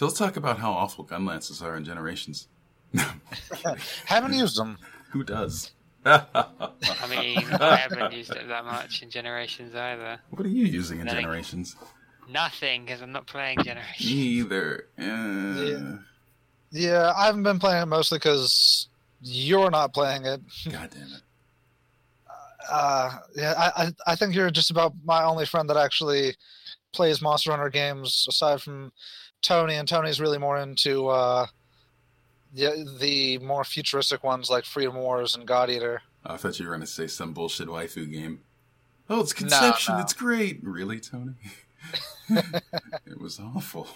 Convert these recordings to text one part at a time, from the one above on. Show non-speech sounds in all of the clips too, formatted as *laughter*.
So let's talk about how awful gun lances are in Generations. *laughs* Haven't used them. Who does? I mean, *laughs* I haven't used it that much in Generations either. What are you using in Nothing. Generations? Nothing, because I'm not playing Me Generations. either. Eh. Yeah. Yeah, I haven't been playing it mostly because you're not playing it. God damn it. *laughs* Uh, yeah, I, I I think you're just about my only friend that actually plays Monster Hunter games aside from Tony, and Tony's really more into uh, the the more futuristic ones like Freedom Wars and God Eater. I thought you were going to say some bullshit waifu game. Oh, it's Conception. no. It's great. Really, Tony? *laughs* it was awful.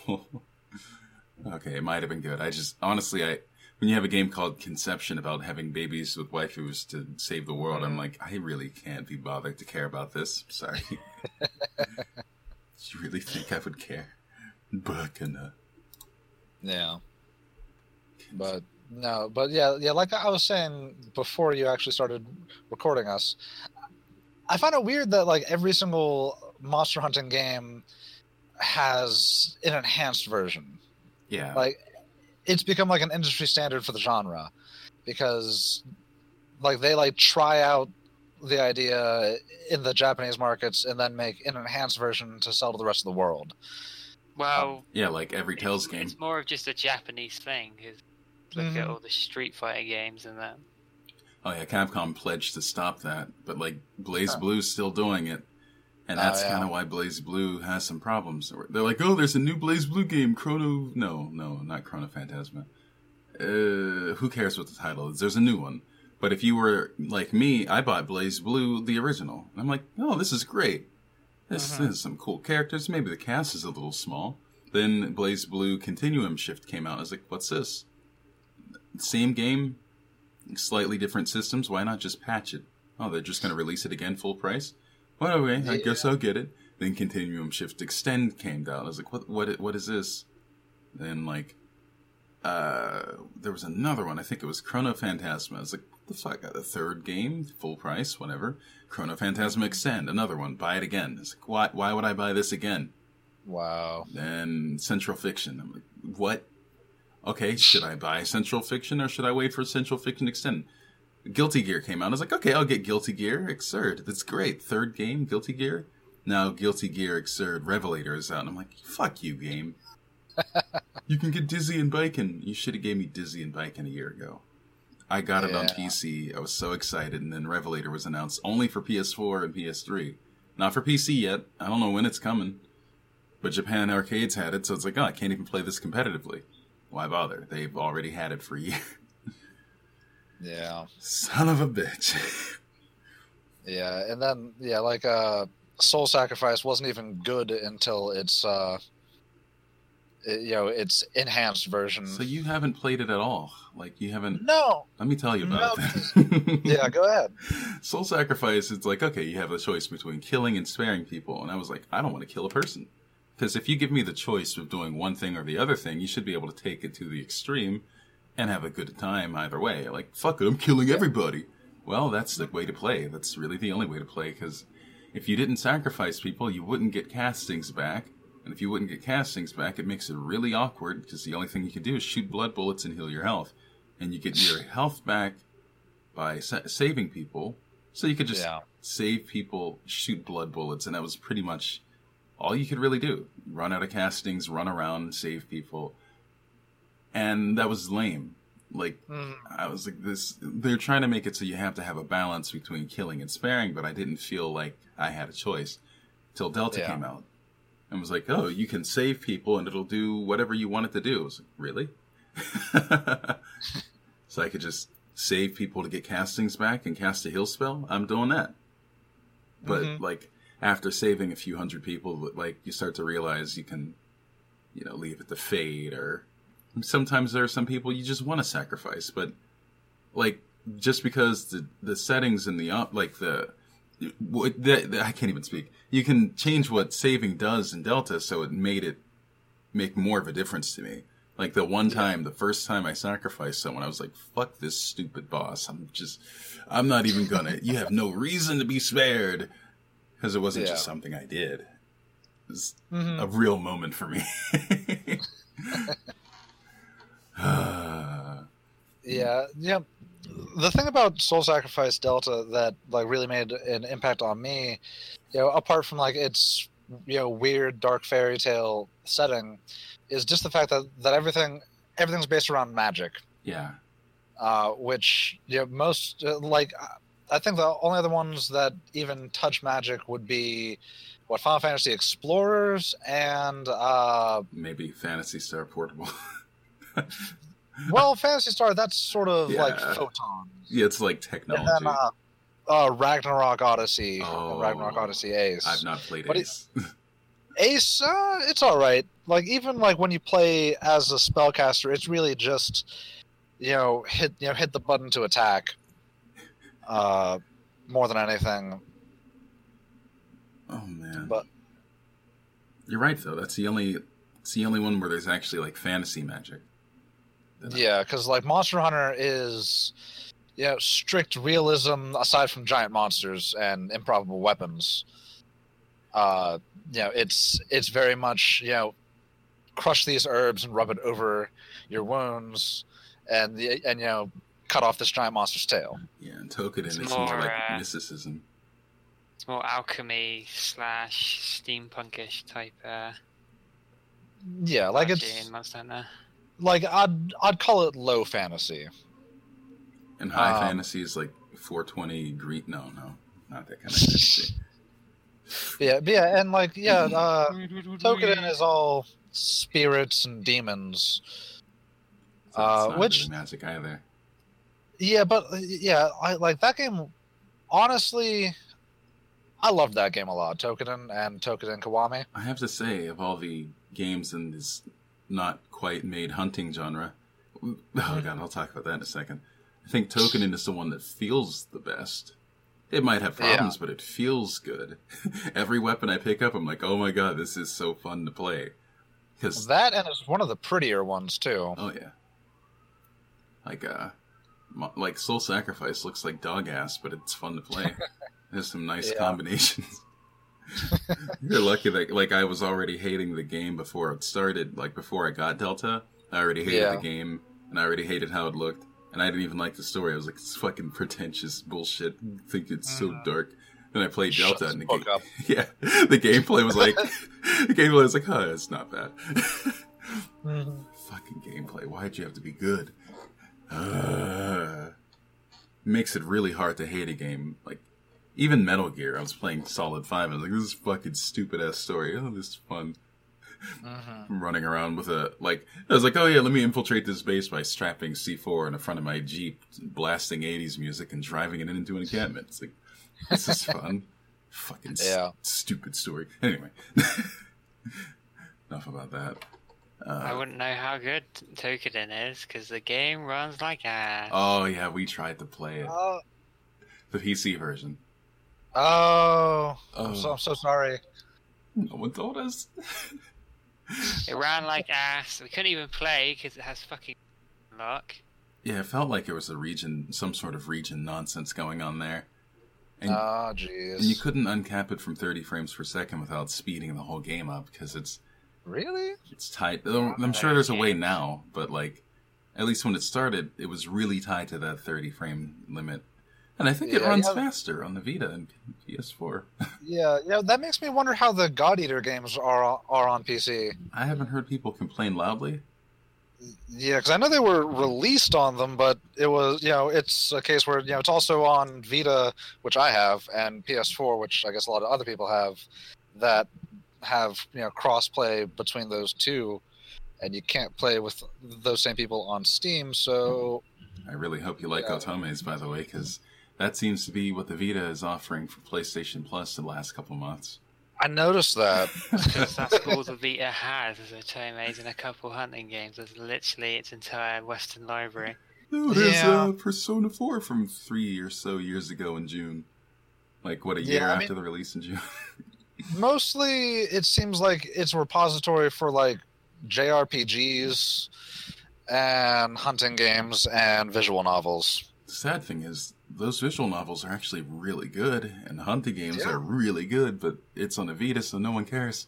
okay, it might have been good. I just, honestly, I when you have a game called Conception about having babies with waifus to save the world, I'm like, I really can't be bothered to care about this. Sorry. Do *laughs* *laughs* you really think I would care? Bacana. Uh, yeah, but no, but yeah, yeah. Like I was saying before you actually started recording us, I find it weird that like every single monster hunting game has an enhanced version. Yeah. Like it's become like an industry standard for the genre because like they like try out the idea in the Japanese markets and then make an enhanced version to sell to the rest of the world. Well, yeah, like every Tales it's, game. it's more of just a Japanese thing. 'cause look at Mhm. all the Street Fighter games and that. Oh yeah, Capcom pledged to stop that, but like Blaze Huh. Blue's still doing it, and Oh, that's yeah. kind of why BlazBlue has some problems. They're like, oh, there's a new BlazBlue game, Chrono. No, no, not Chrono Phantasma. Uh, who cares what the title is? There's a new one. But if you were like me, I bought BlazBlue, the original. And I'm like, oh, this is great. This Mhm. is some cool characters. Maybe the cast is a little small. Then BlazBlue Continuum Shift came out. I was like, what's this? Same game, slightly different systems. Why not just patch it? Oh, they're just going to release it again full price? Well, okay, I Yeah. guess I'll get it. Then Continuum Shift Extend came out. I was like, what, what, what is this? Then, like, uh, there was another one. I think it was Chrono Phantasma. I was like, the fuck? The third game, full price, whatever. Chrono Phantasma Extend, another one. Buy it again. It's like, why, why would I buy this again? Wow. Then Central Fiction. I'm like, what? Okay, should I buy Central Fiction or should I wait for Central Fiction Extend? Guilty Gear came out. I was like, okay, I'll get Guilty Gear Xrd. That's great. Third game, Guilty Gear. Now Guilty Gear Xrd Revelator is out. And I'm like, fuck you, game. *laughs* you can get Dizzy and Baiken. You should have gave me Dizzy and Baiken a year ago. I got it on PC. I was so excited, and then Revelator was announced only for PS4 and PS3. Not for PC yet. I don't know when it's coming. But Japan arcades had it, so it's like, oh, I can't even play this competitively. Why bother? They've already had it for *laughs* a year. Yeah. Son of a bitch. Yeah, and then yeah, like uh Soul Sacrifice wasn't even good until it's uh you know, its enhanced version. so you haven't played it at all. Like you haven't. no. Let me tell you about No, it. *laughs* Yeah, go ahead. Soul Sacrifice, it's like, okay, you have a choice between killing and sparing people. And I was like, I don't want to kill a person. Because if you give me the choice of doing one thing or the other thing, you should be able to take it to the extreme and have a good time either way. Like, fuck it, I'm killing everybody. Well, that's the way to play. That's really the only way to play. Because if you didn't sacrifice people, you wouldn't get castings back. And if you wouldn't get castings back, it makes it really awkward because the only thing you can do is shoot blood bullets and heal your health. And you get your health back by sa- saving people. So you could just Yeah. save people, shoot blood bullets, and that was pretty much all you could really do. Run out of castings, run around, save people. And that was lame. Like, Mm, I was like, this, they're trying to make it so you have to have a balance between killing and sparing, but I didn't feel like I had a choice till Delta Yeah. came out. And was like, oh, you can save people and it'll do whatever you want it to do. I was like, really? *laughs* so I could just save people to get castings back and cast a heal spell? I'm doing that. But Mhm. like after saving a few hundred people, like you start to realize you can, you know, leave it to fate or sometimes there are some people you just want to sacrifice, but like just because the the settings and the like the what the, the- I can't even speak. You can change what saving does in Delta, so it made it make more of a difference to me. Like the one time, the first time I sacrificed someone, I was like, "Fuck this stupid boss! I'm just, I'm not even gonna. *laughs* you have no reason to be spared." Because it wasn't just something I did. It was mhm. a real moment for me. *laughs* *laughs* Yeah, yeah. The thing about Soul Sacrifice Delta that like really made an impact on me, you know, apart from like its you know weird dark fairy tale setting, is just the fact that that everything everything's based around magic, yeah. uh, which you know most uh, like I think the only other ones that even touch magic would be what Final Fantasy Explorers and uh, Maybe Phantasy Star Portable. *laughs* well, Phantasy Star. That's sort of like photons. yeah, it's like And technology. then uh, uh, Ragnarok Odyssey, Oh. Ragnarok Odyssey Ace. I've not played But it- Ace. *laughs* Ace, uh, it's all right. Like even like when you play as a spellcaster, it's really just you know hit you know hit the button to attack. Uh, more than anything. oh man. But- You're right though. That's the only it's the only one where there's actually like fantasy magic. Yeah, because like Monster Hunter is you know strict realism aside from giant monsters and improbable weapons. Uh, you know, it's it's very much you know crush these herbs and rub it over your wounds, and the and you know cut off this giant monster's tail. Yeah, and Toukiden It's is more more, like uh, mysticism. It's more alchemy slash steampunkish type. Uh, Yeah, like strategy it's in Monster Hunter. Like I'd I'd call it low fantasy. And high um, fantasy is like 420 green. No, no, not that kind of fantasy. *laughs* Yeah, yeah, and like yeah, uh, Toukiden is all spirits and demons. So Uh, which- really magic either. Yeah, but yeah, I like that game. Honestly, I loved that game a lot. Toukiden and Toukiden Kiwami. I have to say, of all the games in this not quite made hunting genre, *laughs* oh god, I'll talk about that in a second. I think Toukiden is the one that feels the best. It might have Yeah. problems, but it feels good. *laughs* Every weapon I pick up, I'm like, oh my god, this is so fun to play. Because That and it's one of the prettier ones too. oh yeah, like uh, like Soul Sacrifice looks like dog ass, but it's fun to play. *laughs* There's some nice Yeah. combinations. *laughs* You're lucky that like I was already hating the game before it started. Like before I got Delta, I already hated Yeah. the game and I already hated how it looked. And I didn't even like the story. I was like, it's fucking pretentious bullshit. I think it's so Mhm. dark. And I played Shut Delta and the game, up. *laughs* yeah, the gameplay was like, *laughs* the gameplay was like, oh, it's not bad. fucking gameplay. Why'd you have to be good? Uh, makes it really hard to hate a game. Like even Metal Gear, I was playing Solid Five. I was like, this is fucking stupid ass story. Oh, *laughs* this is fun. I'm *laughs* running around with a like. I was like, oh yeah, let me infiltrate this base by strapping C4 in the front of my Jeep, blasting 80s music, and driving it into an encampment. It's like this is *laughs* fun. fucking Yeah. stupid story. Anyway, enough about that. I Uh, wouldn't know how good Toukiden is because the game runs like ass. oh yeah, we tried to play it, Oh, the PC version. Oh, I'm, Oh. so, I'm so sorry. No one told us. *laughs* It ran like ass. We couldn't even play because it has fucking luck. Yeah, it felt like it was a region, some sort of region nonsense going on there. And, Oh, and you couldn't uncap it from 30 frames per second without speeding the whole game up because it's Really? it's tight. I'm sure there's a way now, but like at least when it started, it was really tied to that 30 frame limit. And I think it runs yeah. faster on the Vita and PS4. *laughs* Yeah, yeah. That makes me wonder how the God Eater games are are on PC. I haven't heard people complain loudly. Yeah, because I know they were released on them, but it was you know it's a case where you know it's also on Vita, which I have, and PS4, which I guess a lot of other people have, that have you know crossplay between those two, and you can't play with those same people on Steam. So I really hope you like Yeah. Otome's, by the way, because that seems to be what the Vita is offering for PlayStation Plus the last couple months. I noticed that. *laughs* Because that's all the Vita has is Otomes and a couple hunting games. It's literally its entire Western library. No, there's Yeah. uh, Persona 4 from three or so years ago in June. Like, what, a Yeah, year I after mean- the release in June? *laughs* Mostly, it seems like it's a repository for like JRPGs and hunting games and visual novels. the sad thing is, those visual novels are actually really good, and the hunting games Yeah. are really good, but it's on a Vita, so no one cares.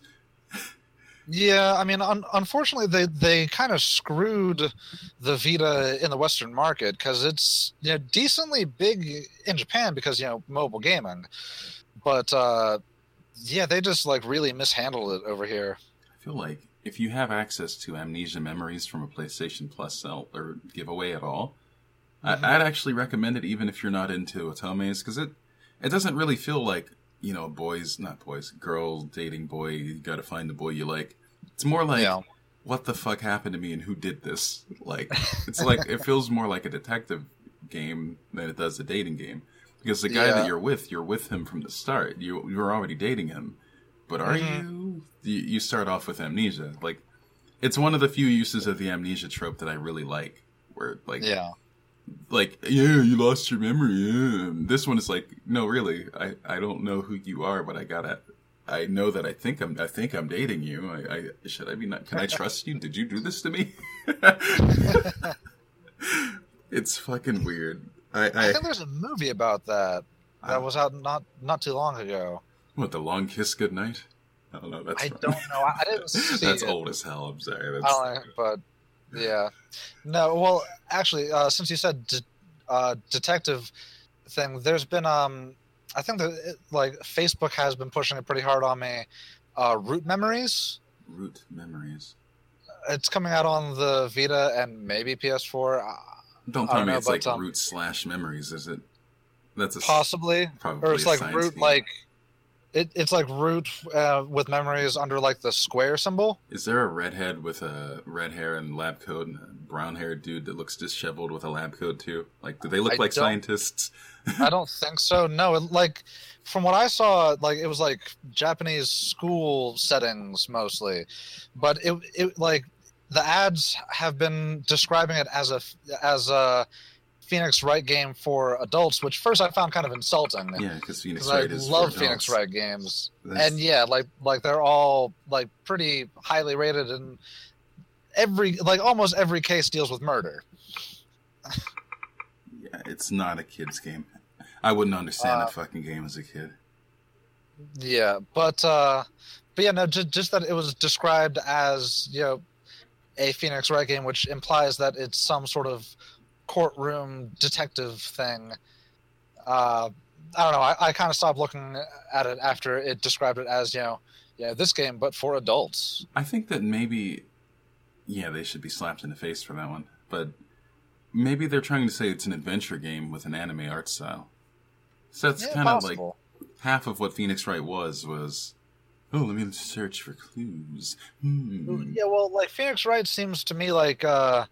Yeah, I mean, un- unfortunately, they they kind of screwed the Vita in the Western market because it's you know decently big in Japan because you know mobile gaming, but uh, yeah, they just like really mishandled it over here. I feel like if you have access to Amnesia Memories from a PlayStation Plus sale or giveaway at all, Mhm. I, I'd actually recommend it even if you're not into otomes because it it doesn't really feel like you know boys, not boys, girl dating boy. You got to find the boy you like. It's more like yeah, what the fuck happened to me and who did this? Like, it's like it feels more like a detective game than it does a dating game. Because the guy Yeah. that you're with, you're with him from the start. You you're already dating him, but are Mhm. you? you? You start off with amnesia. Like, it's one of the few uses of the amnesia trope that I really like. Where like yeah, like yeah, you lost your memory. Yeah. This one is like no, really, I I don't know who you are, but I gotta. I know that I think I'm. I think I'm dating you. I, I should I be not? Can I trust you? Did you do this to me? *laughs* it's fucking weird. I, I I think there's a movie about that that was out not not too long ago. what the long kiss goodnight? I don't know. That's I don't know. I, I didn't *laughs* see that's it. old as hell. I'm sorry. I That's but yeah, no. Well, actually, uh, since you said de- uh, detective thing, there's been um, I think that it, like Facebook has been pushing it pretty hard on me. Uh, Root Memories. root memories. It's coming out on the Vita and maybe PS4. Uh, Don't tell don't me know, it's like um, root slash memories. Is it? That's a possibly, probably or it's like Root, like it, it's like Root uh, with memories under like the square symbol. Is there a redhead with a red hair and lab coat and a brown haired dude that looks disheveled with a lab coat too? Like, do they look I like scientists? *laughs* I don't think so. No, it, like from what I saw, like it was like Japanese school settings mostly, but it it like the ads have been describing it as a as a Phoenix Wright game for adults, which first I found kind of insulting. Yeah, because Phoenix 'cause I Wright is. love Phoenix. Wright games, That's- and yeah, like like they're all like pretty highly rated, and every like almost every case deals with murder. Yeah, it's not a kid's game. I wouldn't understand Uh, fucking game as a kid. Yeah, but uh but yeah, no, just, just that it was described as you know a Phoenix Wright game, which implies that it's some sort of courtroom detective thing. Uh, I don't know. I, I kind of stopped looking at it after it described it as you know, yeah, this game, but for adults. I think that maybe, yeah, they should be slapped in the face for that one. But maybe they're trying to say it's an adventure game with an anime art style. So that's Yeah, kind of like half of what Phoenix Wright was was. Oh, let me search for clues. Hmm. Yeah, well, like Phoenix Wright seems to me like uh,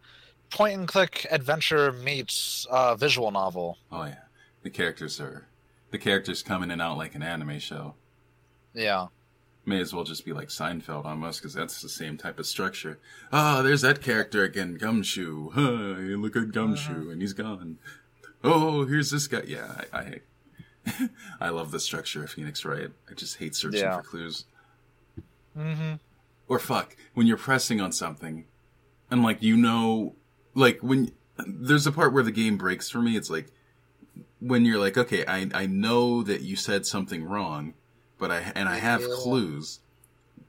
point and click adventure meets uh, visual novel. Oh yeah, the characters are the characters come in and out like an anime show. Yeah. May as well just be like Seinfeld almost, because that's the same type of structure. Ah, there's that character again, Gumshoe. *laughs* Huh, you look at Gumshoe, and he's gone. Oh, here's this guy. Yeah, I, I, *laughs* I love the structure of Phoenix Wright. I just hate searching Yeah. for clues. Mm-hmm. Or fuck, when you're pressing on something, and like you know, like when there's a part where the game breaks for me. It's like when you're like, okay, I I know that you said something wrong, but I and I have Yeah. clues.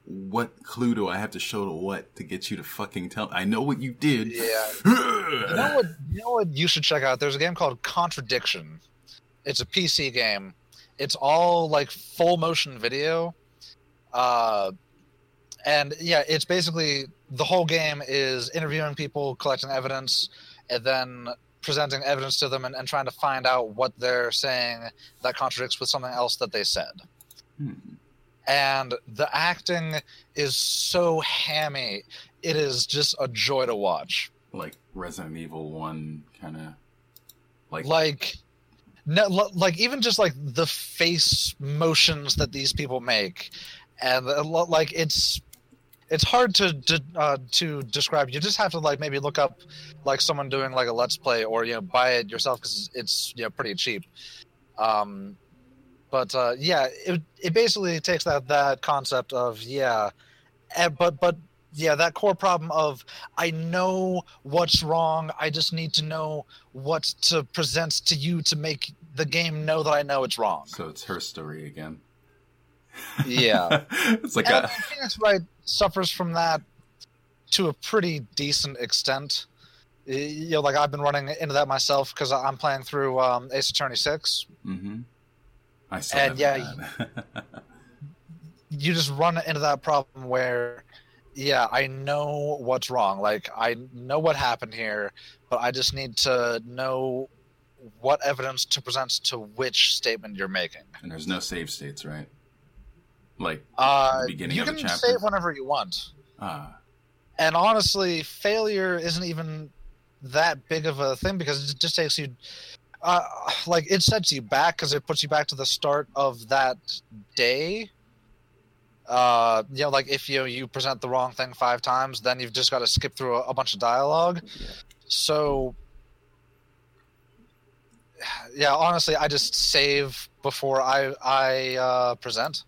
What clue do I have to show to what to get you to fucking tell? I know what you did. Yeah. *laughs* You know what? You know what? You should check out. There's a game called Contradiction. It's a PC game. It's all like full motion video. Uh, and yeah, it's basically the whole game is interviewing people, collecting evidence, and then presenting evidence to them and, and trying to find out what they're saying that contradicts with something else that they said. Hmm. And the acting is so hammy. It is just a joy to watch. like Resident Evil One, kind of like, like no, like even just like the face motions that these people make and uh, like it's it's hard to de- uh, to describe you just have to like maybe look up like someone doing like a let's play or you know buy it yourself because it's you know pretty cheap um but uh yeah it, it basically takes that that concept of yeah eh, but but yeah that core problem of i know what's wrong i just need to know what to present to you to make the game know that i know it's wrong so it's her story again. Yeah. *laughs* it's like and a, Phoenix Wright suffers from that to a pretty decent extent. You know, like I've been running into that myself because I'm playing through um, Ace Attorney Six. hmm I saw And yeah, *laughs* You just run into that problem where, yeah, I know what's wrong. Like I know what happened here, but I just need to know what evidence to present to which statement you're making. and there's no save states, right? Like, Uh, The beginning you of a can chapter? save whenever you want. ah, and honestly, failure isn't even that big of a thing because it just takes you, uh, like it sets you back because it puts you back to the start of that day. Uh, you know, like if you you present the wrong thing five times, then you've just got to skip through a, a bunch of dialogue. Yeah. So, yeah, honestly, I just save before I I uh, present.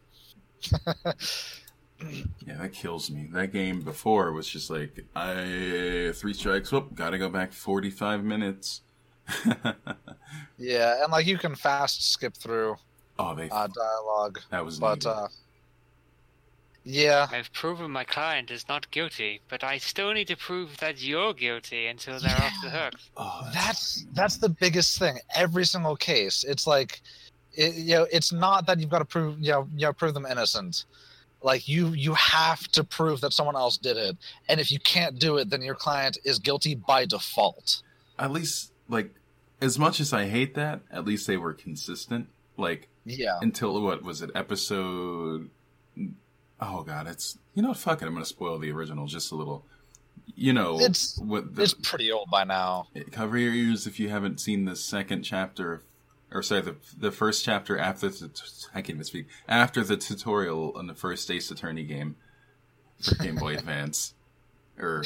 *laughs* yeah, that kills me. That game before was just like, I three strikes. Whoop, gotta go back 45 minutes. *laughs* yeah, and like you can fast skip through oh, they. uh, dialogue. that was but needed. uh yeah I've proven my client is not guilty, but I still need to prove that you're guilty until they're off the hook. oh, that's that's the biggest thing every single case it's like it, you know it's not that you've got to prove you know, you know prove them innocent. Like you you have to prove that someone else did it. And if you can't do it then your client is guilty by default. At least like as much as I hate that, at least they were consistent. Like yeah. until what was it episode oh god it's you know what fuck it i'm gonna spoil the original just a little. You know It's- what the, it's pretty old by now. Cover your ears if you haven't seen the second chapter or sorry the the first chapter after the i can't even speak. After the tutorial on the first ace attorney game for game boy *laughs* advance or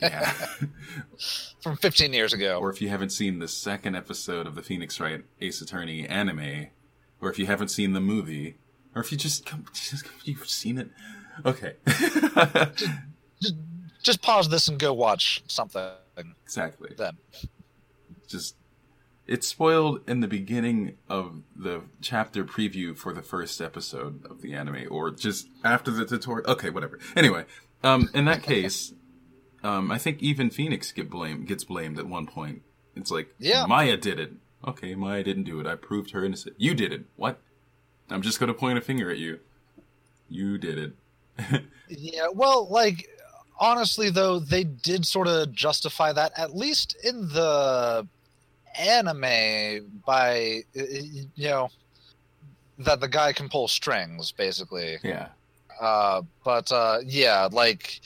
yeah. *laughs* From 15 years ago. Or if you haven't seen the second episode of the Phoenix Wright Ace Attorney anime, or if you haven't seen the movie, or if you just come, just you've seen it, okay, just, just pause this and go watch something. Exactly. then. Just it's spoiled in the beginning of the chapter preview for the first episode of the anime, or just after the tutorial. Okay, whatever. Anyway, um, in that case, um, I think even Phoenix get blamed gets blamed at one point. It's like Yeah. Maya did it. Okay, Maya didn't do it. I proved her innocent. You did it. What? I'm just going to point a finger at you. You did it. *laughs* Yeah, well, like honestly though, they did sort of justify that at least in the anime by you know that the guy can pull strings basically. yeah. Uh but uh yeah, like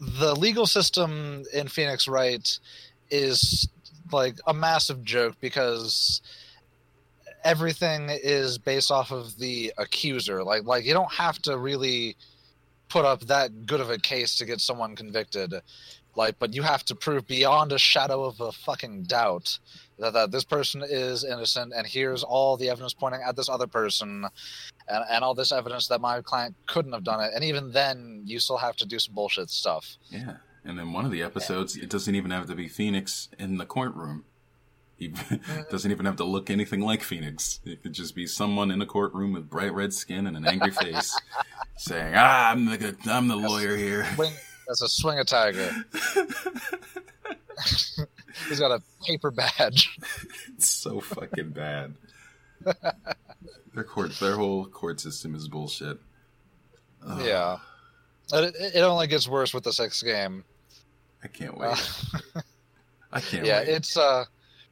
the legal system in Phoenix Wright is like a massive joke because everything is based off of the accuser. Like like you don't have to really put up that good of a case to get someone convicted. Like, but you have to prove beyond a shadow of a fucking doubt that, that this person is innocent, and here's all the evidence pointing at this other person, and, and all this evidence that my client couldn't have done it. And even then, you still have to do some bullshit stuff. Yeah. And then one of the episodes, it doesn't even have to be Phoenix in the courtroom. He *laughs* doesn't even have to look anything like Phoenix. It could just be someone in a courtroom with bright red skin and an angry *laughs* face, saying, "Ah, I'm the I'm the lawyer here." Swing, that's a swing a tiger. *laughs* *laughs* He's got a paper badge. it's so fucking bad. their court, their whole court system is bullshit. Yeah. It, it only gets worse with the sixth game. I can't wait. Uh, I can't yeah, wait. it's uh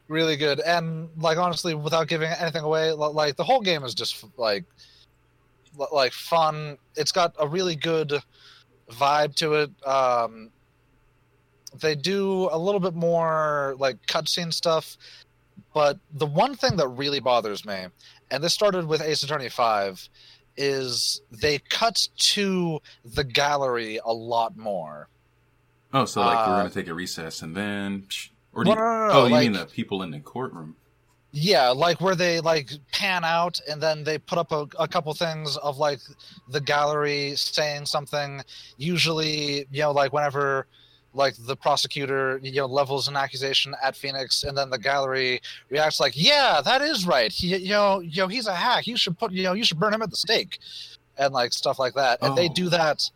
really good. And like honestly, without giving anything away, like the whole game is just like like fun. It's got a really good vibe to it. Um, they do a little bit more like cutscene stuff, but the one thing that really bothers me, and this started with Ace Attorney Five, is they cut to the gallery a lot more. oh, so like we're uh, gonna take a recess and then, or do No, you, no, no, no, oh, you mean the people in the courtroom? Yeah, like where they like pan out and then they put up a, a couple things of like the gallery saying something. Usually, you know, like whenever like the prosecutor you know levels an accusation at Phoenix, and then the gallery reacts like, "Yeah, that is right. He, you know, you know, he's a hack. You should put, you know, you should burn him at the stake," and like stuff like that. And they Oh. do that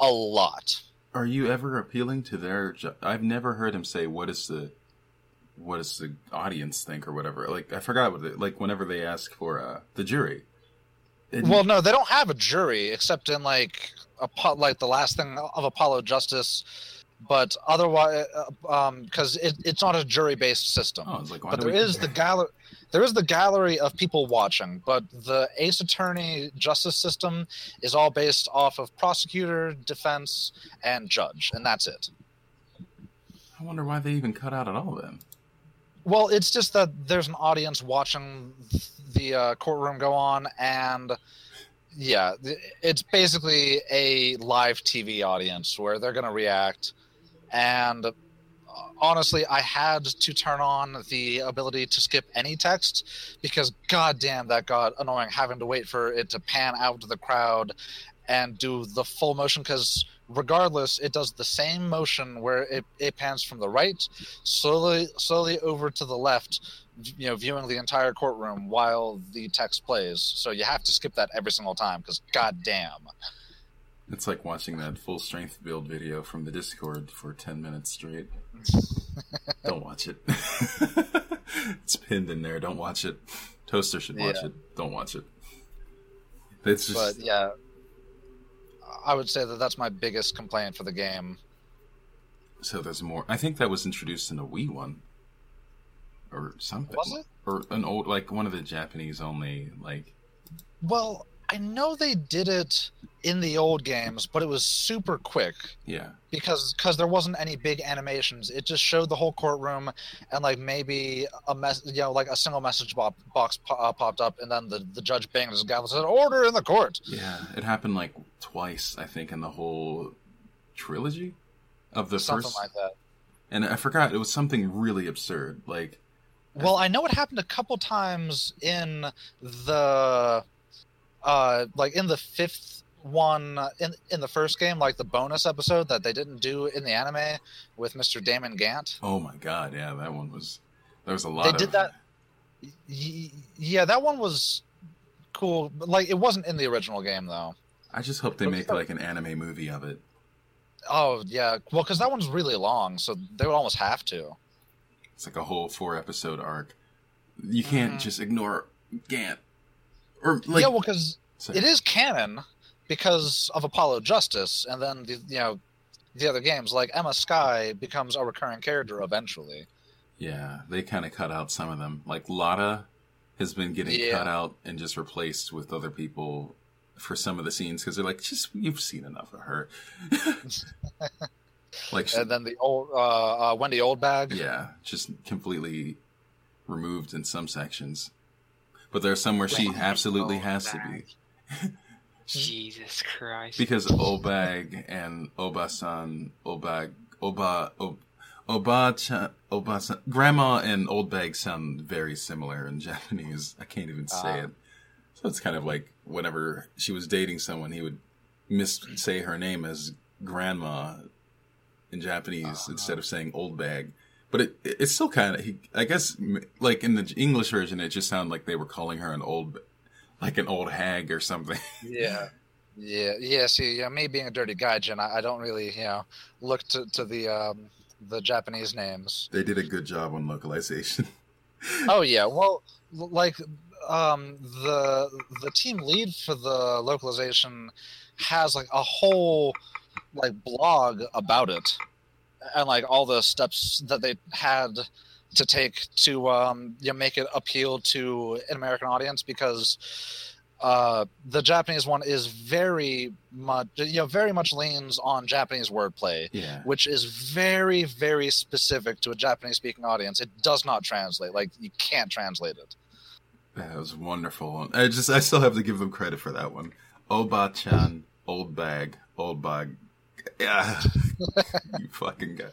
a lot. Are you ever appealing to their? I've never heard him say what is the, what does the audience think or whatever. Like I forgot what it. Like whenever they ask for uh, the jury. It- Well, no, they don't have a jury except in like Apo- like the last thing of Apollo Justice, but otherwise, because it, it's not a jury-based system. oh, like but there is the gallery. There is the gallery of people watching, but the Ace Attorney justice system is all based off of prosecutor, defense, and judge, and that's it. I wonder why they even cut out at all then. Well, it's just that there's an audience watching the uh, courtroom go on, and yeah, it's basically a live TV audience where they're going to react. And uh, honestly, I had to turn on the ability to skip any text because, goddamn, that got annoying having to wait for it to pan out to the crowd and do the full motion because regardless it does the same motion where it, it pans from the right slowly slowly over to the left you know viewing the entire courtroom while the text plays so you have to skip that every single time because god damn It's like watching that full strength build video from the Discord for ten minutes straight. *laughs* Don't watch it. *laughs* it's pinned in there. Don't watch it. Toaster should watch Yeah. it. Don't watch it. It's just but yeah i would say that that's my biggest complaint for the game so there's more. I think that was introduced in a Wii one or something. Was it? Or an old like one of the Japanese only like well i know they did it in the old games but it was super quick yeah. because because there wasn't any big animations it just showed the whole courtroom and like maybe a mess you know like a single message bo- box po- uh, popped up and then the, the judge banged his gavel and said order in the court Yeah. It happened like twice, I think, in the whole trilogy of the something first like that and I forgot it was something really absurd. Like well i know it happened a couple times in the uh like in the fifth one in in the first game like the bonus episode that they didn't do in the anime with mr damon gant Oh my god, yeah, that one was. There was a lot. They of, did that- yeah that one was cool like it wasn't in the original game though I just hope they make like an anime movie of it. Oh yeah, well, because that one's really long, so they would almost have to. It's like a whole four episode arc. You can't Mhm. just ignore Gant. Or like, yeah, well, because it is canon because of Apollo Justice, and then the you know the other games like Ema Skye becomes a recurring character eventually. Yeah, they kind of cut out some of them. Like Lotta has been getting Yeah. cut out and just replaced with other people for some of the scenes because they're like, just you've seen enough of her. *laughs* like, she- And then the old uh, uh, Wendy Oldbag. yeah, just completely removed in some sections. But there are some where she absolutely has to be *laughs* Jesus Christ. because Obag and Obasan, Obag, Oba, Ob, Oba, Obasan, Grandma and Old Bag sound very similar in *laughs* Japanese. I can't even say Ah. it. So it's kind of like whenever she was dating someone, he would miss say her name as Grandma in Japanese Ah. instead of saying Old Bag. But it it's still kind of I guess like in the English version, it just sounded like they were calling her an old, like an old hag or something. *laughs* Yeah. Yeah, yeah. See, yeah, me being a dirty gaijin, I, I don't really, you know, look to, to the um, the Japanese names. They did a good job on localization. *laughs* Oh yeah, well, like um, the the team lead for the localization has like a whole like blog about it, and like all the steps that they had to take to um, you know, make it appeal to an American audience because uh, the Japanese one is very much you know very much leans on Japanese wordplay Yeah. which is very very specific to a japanese speaking audience it does not translate like you can't translate it That was wonderful. I just I still have to give them credit for that one. Oba-chan, old bag, old bag. Yeah. you fucking guy.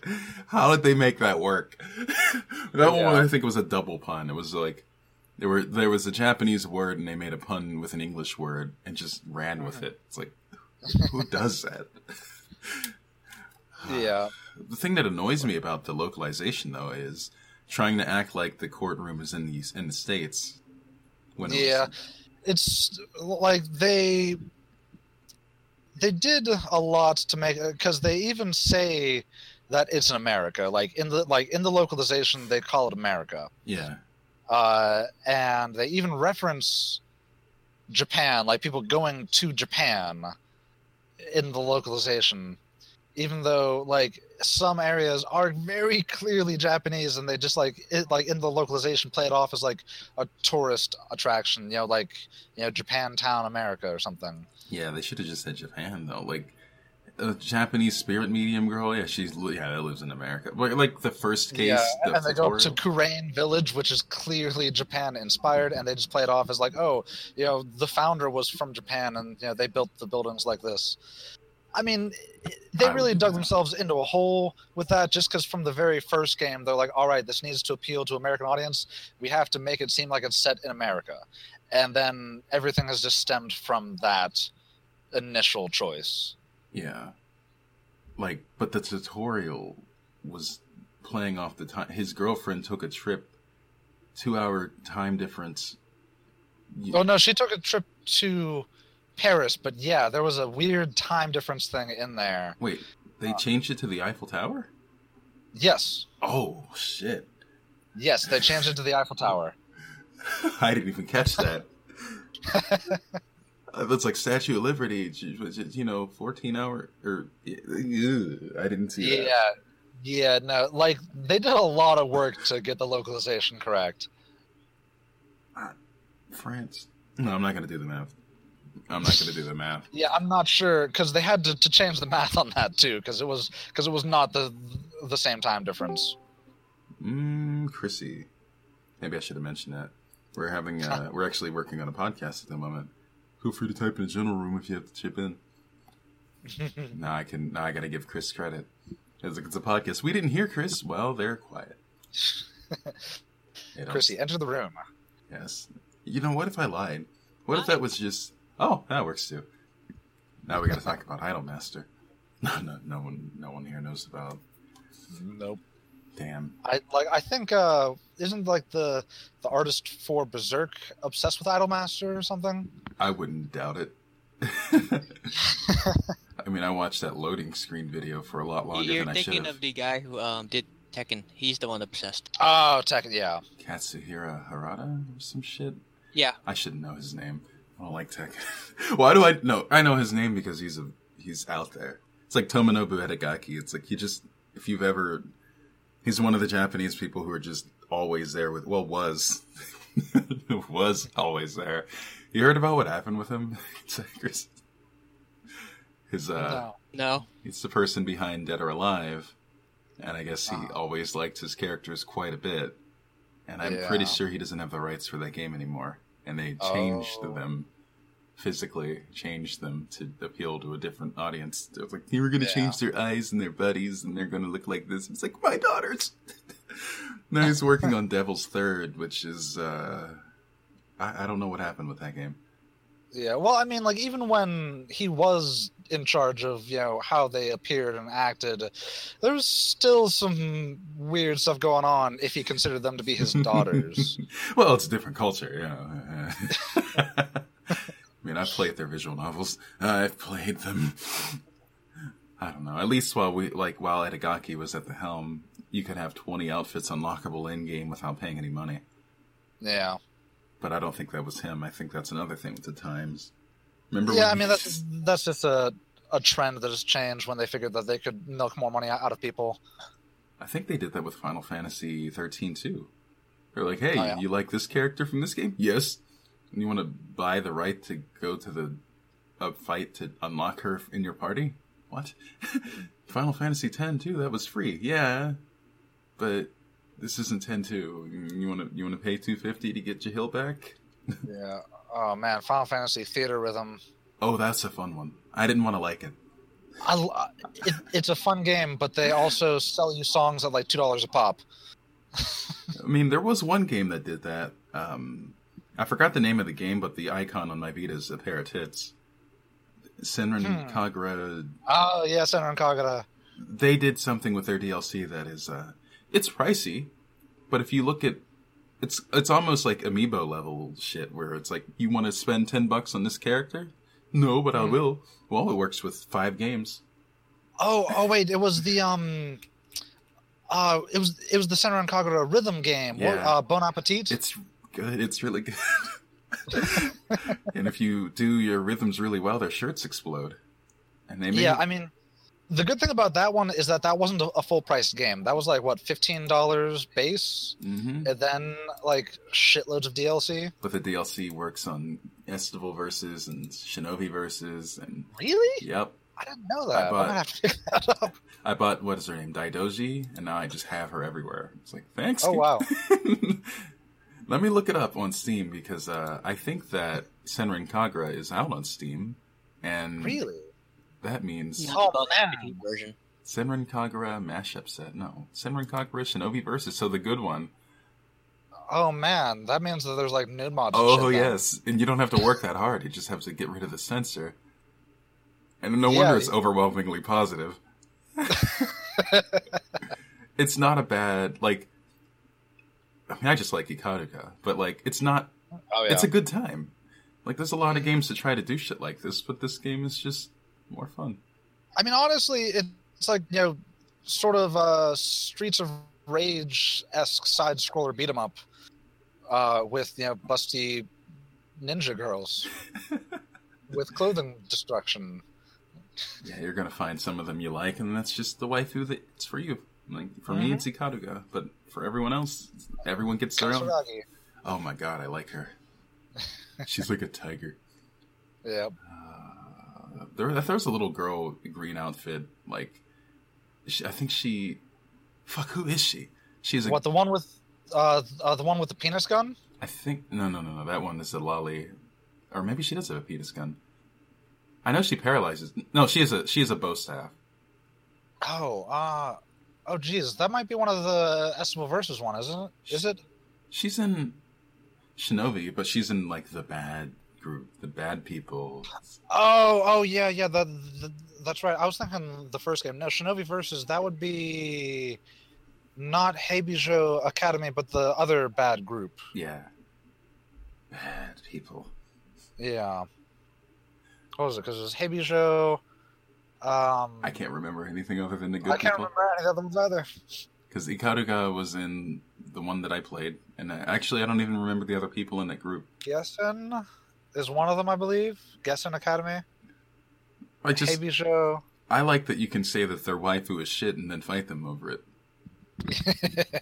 How did they make that work? *laughs* that one I think was a double pun. It was like there were there was a Japanese word and they made a pun with an English word and just ran with it. It's like who does that? *sighs* Yeah. The thing that annoys me about the localization, though, is trying to act like the courtroom is in the in the states. When it was- Yeah. It's like they they did a lot to make because they even say that it's in America. Like in the like in the localization, they call it America, yeah, uh, and they even reference Japan, like people going to Japan in the localization, even though like some areas are very clearly Japanese, and they just like it like in the localization play it off as like a tourist attraction, you know, like you know Japantown, America, or something. Yeah. They should have just said Japan though. Like a Japanese spirit medium girl. Yeah, she's yeah, that lives in America. But like the first case, yeah, the and they go to Kurain Village, which is clearly Japan inspired, and they just play it off as like, oh, you know, the founder was from Japan, and you know they built the buildings like this. I mean, they really dug themselves into a hole with that, just because from the very first game they're like, all right, this needs to appeal to American audience. We have to make it seem like it's set in America, and then everything has just stemmed from that initial choice. Yeah. Like, but the tutorial was playing off the time. His girlfriend took a trip, two hour time difference. Oh no, she took a trip to Paris, but yeah, there was a weird time difference thing in there. Wait, they uh, changed it to the Eiffel Tower? Yes, Oh, shit. yes, they changed it to the Eiffel Tower. *laughs* I didn't even catch that. *laughs* That's like Statue of Liberty, which is, you know, 14 hour, or, I didn't see Yeah, that. yeah, no, like they did a lot of work to get the localization correct. France. No, I'm not going to do the math. I'm not going to do the math. *laughs* Yeah, I'm not sure because they had to, to change the math on that too because it was because it was not the the same time difference. Mmm, Chrissy. Maybe I should have mentioned that. We're having, *laughs* uh, we're actually working on a podcast at the moment. Feel free to type in the general room if you have to chip in. *laughs* now I can, now I gotta give Chris credit. It's like, it's a podcast. We didn't hear Chris. Well, they're quiet. *laughs* They Chrissy, enter the room. Yes. You know, what if I lied? What if that was just, oh, that works too. Now we gotta talk about Idolmaster. *laughs* No, no, no one, no one here knows about. Nope. Damn. I like. I think uh isn't like the the artist for Berserk obsessed with Idolmaster or something? I wouldn't doubt it. *laughs* I mean, I watched that loading screen video for a lot longer You're than I should thinking have. of the guy who um did Tekken. He's the one obsessed. Oh, Tekken, Yeah. Katsuhiro Harada or some shit. Yeah. I shouldn't know his name. I don't like Tekken. *laughs* Why do I know? I know his name because he's a he's out there. It's like Tomonobu Itagaki. It's like he just if you've ever he's one of the Japanese people who are just always there with well was *laughs* was always there. You heard about what happened with him? *laughs* His uh no. No. He's the person behind Dead or Alive, and I guess he always liked his characters quite a bit. And I'm Yeah. pretty sure he doesn't have the rights for that game anymore. And they changed Oh. them physically, change them to appeal to a different audience. It was like, you were going to Yeah. change their eyes and their buddies, and they're going to look like this. It's like, my daughters! *laughs* now he's working on Devil's Third, which is, uh, I, I don't know what happened with that game. Yeah, well, I mean, like even when he was in charge of you know how they appeared and acted, there was still some weird stuff going on if he considered them to be his *laughs* daughters. well, it's a different culture, yeah. *laughs* Mean, I've played their visual novels. I've played them. I don't know. At least while we like while Itagaki was at the helm, you could have twenty outfits unlockable in game without paying any money. yeah, But I don't think that was him. I think that's another thing with the times. Remember? yeah. I mean, that's that's just a a trend that has changed when they figured that they could milk more money out of people. I think they did that with Final Fantasy thirteen too. They're like, "Hey, Oh, yeah. you like this character from this game? Yes. You want to buy the right to go to the a fight to unlock her in your party? What? *laughs* Final Fantasy X too? That was free. Yeah, but this isn't ten two. You want to you want to pay two fifty to get your hill back? *laughs* Yeah. Oh man, Final Fantasy Theatrhythm. Oh, that's a fun one. I didn't want to like it. I, it, it's a fun game, but they also sell you songs at like two dollars a pop. *laughs* I mean, there was one game that did that. Um, I forgot the name of the game, but the icon on my Vita is a pair of tits. Senran Hmm. Kagura. Oh yeah, Senran Kagura. they did something with their DLC that is uh it's pricey, but if you look at it's it's almost like amiibo level shit where it's like you want to spend 10 bucks on this character? No, but I Mhm. will. Well, it works with 5 games. Oh, oh wait, it was the um, uh, it was it was the Senran Kagura rhythm game. What, Yeah. uh, bon appetit. It's good. It's really good. *laughs* and if you do your rhythms really well, their shirts explode. And they made yeah, I mean, the good thing about that one is that that wasn't a, full price game. That was like what fifteen dollars base, hmm and then like shitloads of DLC. But the DLC works on Estival Versus and Shinobi verses, and Really? yep. I didn't know that. I'm bought- gonna have to pick that up. *laughs* I bought what is her name, Daidoji, and now I just have her everywhere. It's like thanks. Oh wow. *laughs* Let me look it up on Steam because uh, I think that Senran Kagura is out on Steam, and Really? that means Yeah. About the man. Version. Senran Kagura mashup set. No, Senran Kagura Shinobi versus. So the good one. Oh man, that means that there's like nude mods. and Oh shit now. yes, and you don't have to work that hard. You just have to get rid of the censor. And no Yeah. wonder it's overwhelmingly positive. *laughs* it's not a bad like. I mean, I just like Ikaruga, but like, it's not. Oh yeah. It's a good time. Like, there's a lot of games to try to do shit like this, but this game is just more fun. I mean, honestly, it's like you know, sort of uh, Streets of Rage esque side scroller beat 'em up, uh, with you know busty ninja girls *laughs* with clothing destruction. Yeah, you're gonna find some of them you like, and that's just the waifu that's for you. Like for me, Mhm. it's Ikaruga, but for everyone else, everyone gets their own. Oh my god, I like her. *laughs* She's like a tiger. Yeah. Uh, there, there's a little girl, green outfit. Like, she, I think she. Fuck, who is she? She's a. What the one with uh, uh the one with the penis gun? I think no, no, no, no. That one is a lolly, or maybe she does have a penis gun. I know she paralyzes. No, she is a she is a bow staff. Oh, uh oh Jesus, that might be one of the Estival versus one, isn't it? Is it? She's in Shinobi, but she's in like the bad group, the bad people. Oh, oh yeah, yeah. That, that that's right. I was thinking the first game. No, Shinobi versus that would be not Hebijo Academy, but the other bad group. Yeah, bad people. Yeah. What was it? Because it was Hebijo. Um, I can't remember anything other than the good I can't people. remember any of the other ones either. Because Ikaruga was in the one that I played, and I, actually I don't even remember the other people in that group. Gessen is one of them, I believe. Gessen Academy. I just Hebijo. I like that you can say that their waifu is shit and then fight them over it. *laughs*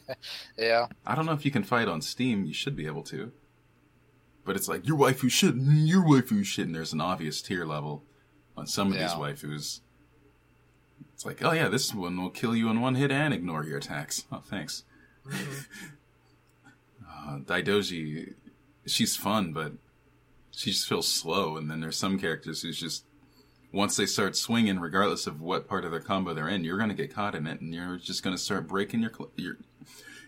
yeah. I don't know if you can fight on Steam. You should be able to. But it's like your waifu shit, your waifu shit, and there's an obvious tier level on some of these Yeah. waifus. It's like, oh yeah, this one will kill you in one hit and ignore your attacks. Oh, thanks. *laughs* uh, Daidoji, she's fun, but she just feels slow. And then there's some characters who's just once they start swinging, regardless of what part of their combo they're in, you're gonna get caught in it, and you're just gonna start breaking your. Cl- your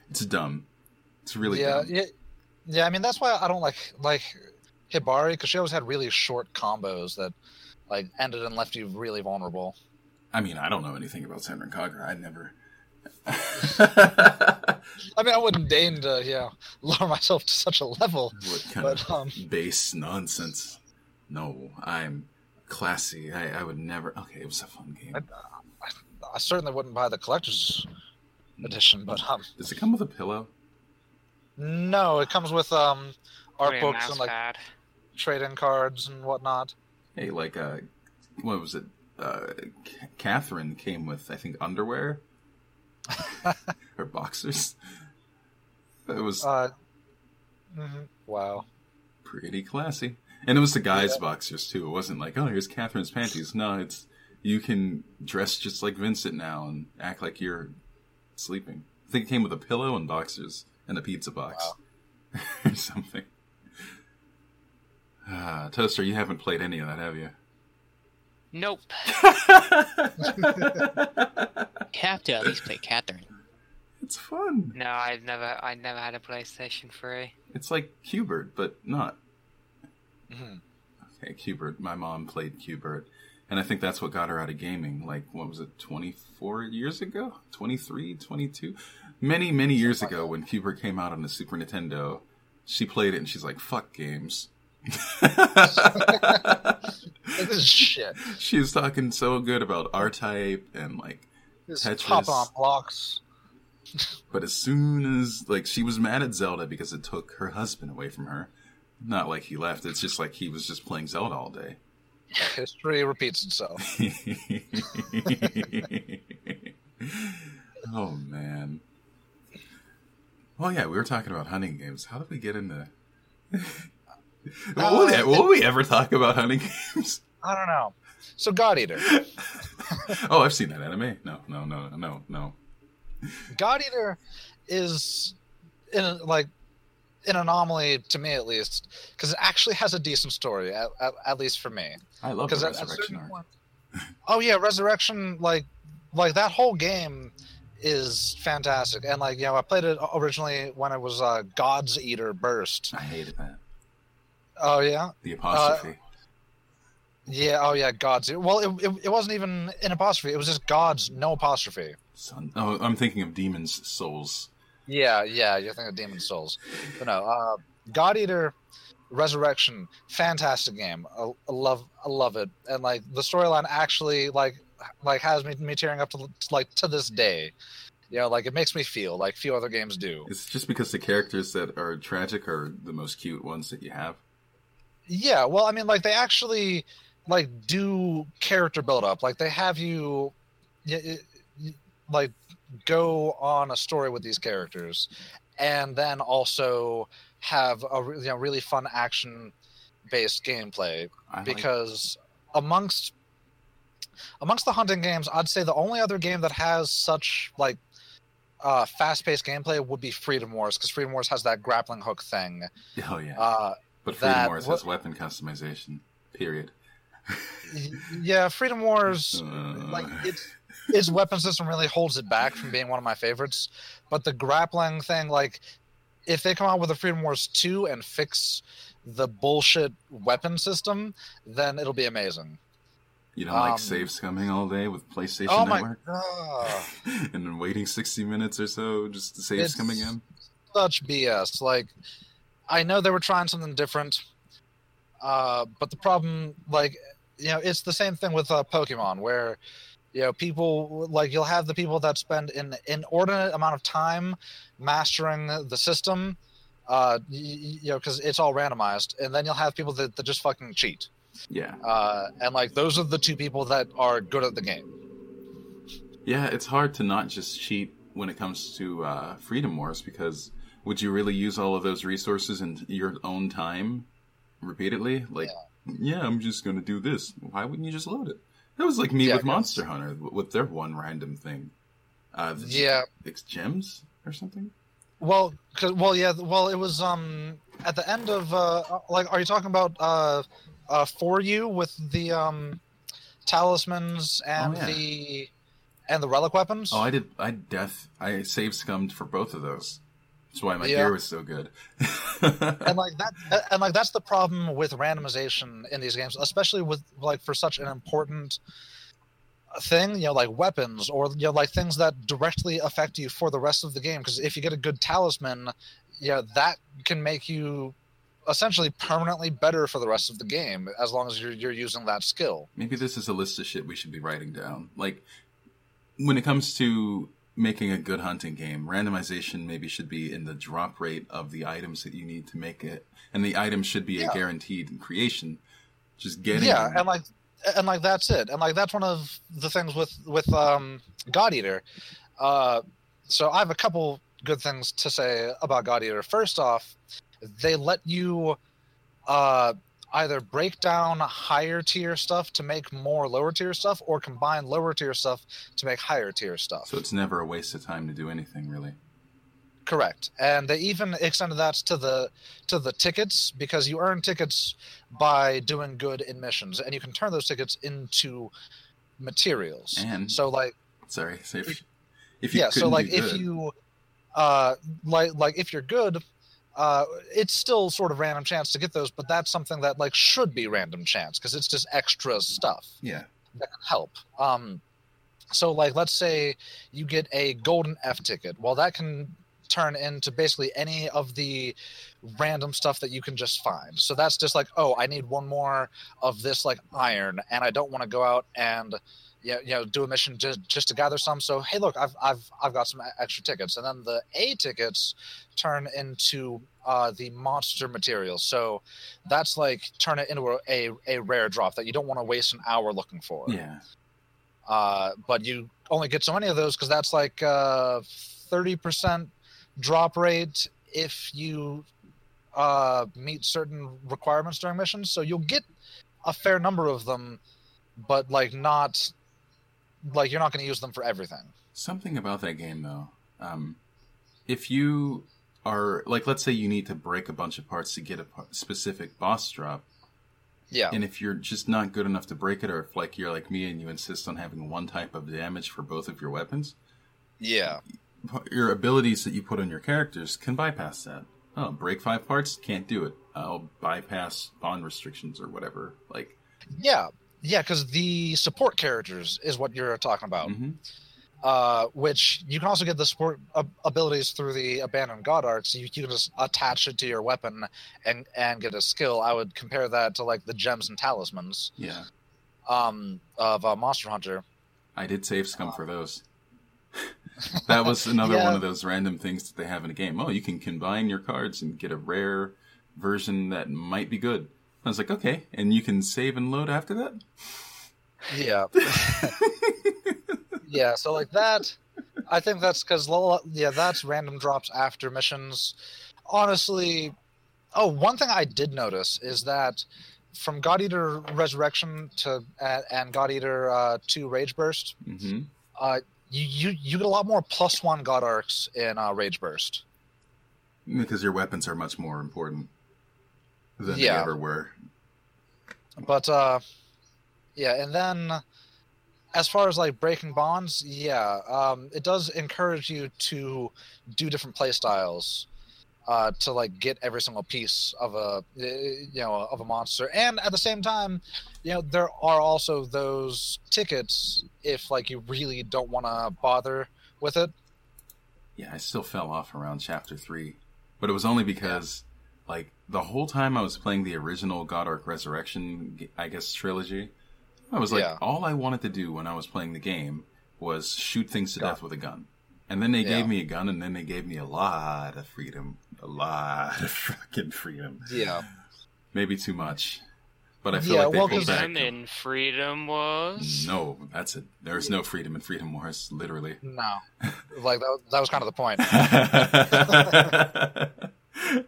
it's dumb. It's really yeah, dumb. yeah, yeah. I mean, that's why I don't like like Hibari because she always had really short combos that like ended and left you really vulnerable. I mean, I don't know anything about Senran Kagura. I never. *laughs* I mean, I wouldn't deign to yeah *laughs* lower myself to such a level, what kind but of um, base nonsense? No, I'm classy. I, I would never. Okay, it was a fun game. I certainly wouldn't buy the collector's edition. But um, Does it come with a pillow? no, it comes with um art Probably books and like pad. trade-in cards and whatnot. Hey, like, uh, what was it? Uh, Catherine came with, I think, underwear *laughs* or boxers. It was Uh, mhm, Wow. pretty classy, and it was the guys' Yeah. boxers too. It wasn't like, oh, here's Catherine's panties. No, it's you can dress just like Vincent now and act like you're sleeping. I think it came with a pillow and boxers and a pizza box *laughs* or something. Ah, Toaster, you haven't played any of that, have you? Nope. *laughs* *laughs* You have to at least play Catherine. it's fun. No, I've never. I never had a PlayStation 3. It's like Q*bert, but not. Mhm. Okay, Q*bert. My mom played Q*bert, And I think that's what got her out of gaming. Like, what was it, 24 years ago? 23, 22? Many, many years ago when Q*bert came out on the Super Nintendo, she played it and she's like, fuck games. *laughs* This is shit. she was talking so good about R-Type and like, This Tetris. pop on blocks. but as soon as, like, she was mad at Zelda because it took her husband away from her. Not like he left, it's just like he was just playing Zelda all day. History repeats itself. *laughs* oh man. Well, yeah, we were talking about hunting games. How did we get into? Will, we, Uh, will we ever talk about hunting games? I don't know. So God Eater. *laughs* oh, I've seen that anime. No, no, no, no, no. God Eater is in a, like an anomaly to me at least because it actually has a decent story at, at, at least for me. I love the Because at, at resurrection point, oh yeah, Resurrection like like that whole game is fantastic and like you know I played it originally when it was uh, God's Eater Burst. I hated that. Oh yeah, The apostrophe. yeah, oh yeah, God's Well, it, it, it wasn't even an apostrophe; it was just God's no apostrophe. Son. Oh, I'm thinking of Demon's Souls. Yeah, yeah, you're thinking of Demon Souls. But no, uh, God Eater Resurrection, fantastic game. I, I love, I love it, and like the storyline actually like like has me me tearing up to like to this day. You know, like it makes me feel like few other games do. It's just because the characters that are tragic are the most cute ones that you have. Yeah, well, I mean, like they actually like do character build up. Like they have you, like go on a story with these characters, and then also have a you know really fun action based gameplay. I like- Because amongst amongst the hunting games, I'd say the only other game that has such like uh, fast paced gameplay would be Freedom Wars because Freedom Wars has that grappling hook thing. oh yeah, Uh, but Freedom that- Wars has weapon customization. Period. Yeah freedom wars *laughs* Uh, like its weapon system really holds it back from being one of my favorites but the grappling thing like if they come out with a freedom wars 2 and fix the bullshit weapon system then it'll be amazing you don't like um, save scumming all day with PlayStation oh my Network, *laughs* and then waiting sixty minutes or so just to save It's- scum again. such bs like i know they were trying something different uh, but the problem like you know it's the same thing with uh, pokemon where you know people like you'll have the people that spend an inordinate amount of time mastering the system uh y- y- you know because it's all randomized and then you'll have people that, that just fucking cheat Yeah, uh and like those are the two people that are good at the game yeah. It's hard to not just cheat when it comes to uh, Freedom Wars because would you really use all of those resources in your own time repeatedly? Like, yeah, I'm just gonna do this. Why wouldn't you just load it? That was like me Yeah, with Monster Hunter with their one random thing. Uh, Yeah. it's gems or something. well well yeah well it was um at the end of uh like are you talking about uh uh for you with the um talismans and Oh, yeah. the and the relic weapons Oh, I did. I death. I save scummed for both of those. That's why my Yeah. gear was so good. *laughs* and like that and like that's the problem with randomization in these games especially with like for such an important thing you know like weapons or you know like things that directly affect you for the rest of the game because if you get a good talisman yeah that can make you essentially permanently better for the rest of the game as long as you're you're using that skill Maybe this is a list of shit we should be writing down. Like, when it comes to making a good hunting game, randomization maybe should be in the drop rate of the items that you need to make it, and the items should be Yeah. a guaranteed creation. Just getting yeah and like and like that's it. And like that's one of the things with with um god eater. Uh so i have a couple good things to say about god eater. First off they let you uh either break down higher tier stuff to make more lower tier stuff or combine lower tier stuff to make higher tier stuff so it's never a waste of time to do anything, really. Correct, and they even extended that to the to the tickets because you earn tickets by doing good in missions, and you can turn those tickets into materials. And- so, like, Sorry, say if, if you yeah, so like if good- you, uh, like like if you're good, uh, it's still sort of random chance to get those, but that's something that like should be random chance because it's just extra stuff. yeah, that can help. Um, so like let's say you get a golden F ticket. Well, that can turn into basically any of the random stuff that you can just find. So that's just like, oh, I need one more of this like iron, and I don't want to go out and you know, you know do a mission just just to gather some. So hey, look, I've I've I've got some extra tickets, and then the A tickets turn into uh, the monster materials. So that's like turn it into a, a, rare drop that you don't want to waste an hour looking for. Yeah. Uh, but you only get so many of those because that's like uh, thirty percent drop rate if you uh, meet certain requirements during missions. So you'll get a fair number of them, but like not like you're not going to use them for everything. Something about that game though. Um, if you are like, let's say you need to break a bunch of parts to get a specific boss drop, Yeah. and if you're just not good enough to break it, or if like you're like me and you insist on having one type of damage for both of your weapons, yeah. your abilities that you put on your characters can bypass that. Oh, break five parts? Can't do it. I'll bypass bond restrictions or whatever. Like, Yeah. Yeah, because the support characters is what you're talking about. mhm. uh, which you can also get the support ab- abilities through the abandoned god arcs. You, you can just attach it to your weapon and and get a skill. I would compare that to like the gems and talismans yeah, um, of uh, Monster Hunter. I did save scum for those. *laughs* that was another Yeah. one of those random things that they have in a game. Oh, you can combine your cards and get a rare version that might be good. I was like, okay, and you can save and load after that. Yeah, *laughs* yeah. So like that, I think that's because yeah, that's random drops after missions. Honestly, oh, one thing I did notice is that from God Eater Resurrection to and, and God Eater uh, Two Rage Burst, hmm uh, you, you you get a lot more plus one God arcs in uh, Rage Burst. Because your weapons are much more important than they Yeah. ever were. But uh, yeah, and then as far as like breaking bonds, yeah, um, it does encourage you to do different play styles uh, to like get every single piece of a you know of a monster, and at the same time, you know there are also those tickets if like you really don't want to bother with it. Yeah, I still fell off around chapter three, but it was only because, like, the whole time I was playing the original God Arc Resurrection, I guess trilogy, I was like, Yeah. all I wanted to do when I was playing the game was shoot things to Yeah. death with a gun. And then they Yeah. gave me a gun, and then they gave me a lot of freedom, a lot of *laughs* fucking freedom. Yeah, Maybe too much, but I feel Yeah, like they well, pulled 'cause- back. In Freedom was. No, that's it. There's no freedom in Freedom Wars, literally. no, *laughs* like that, that was kind of the point.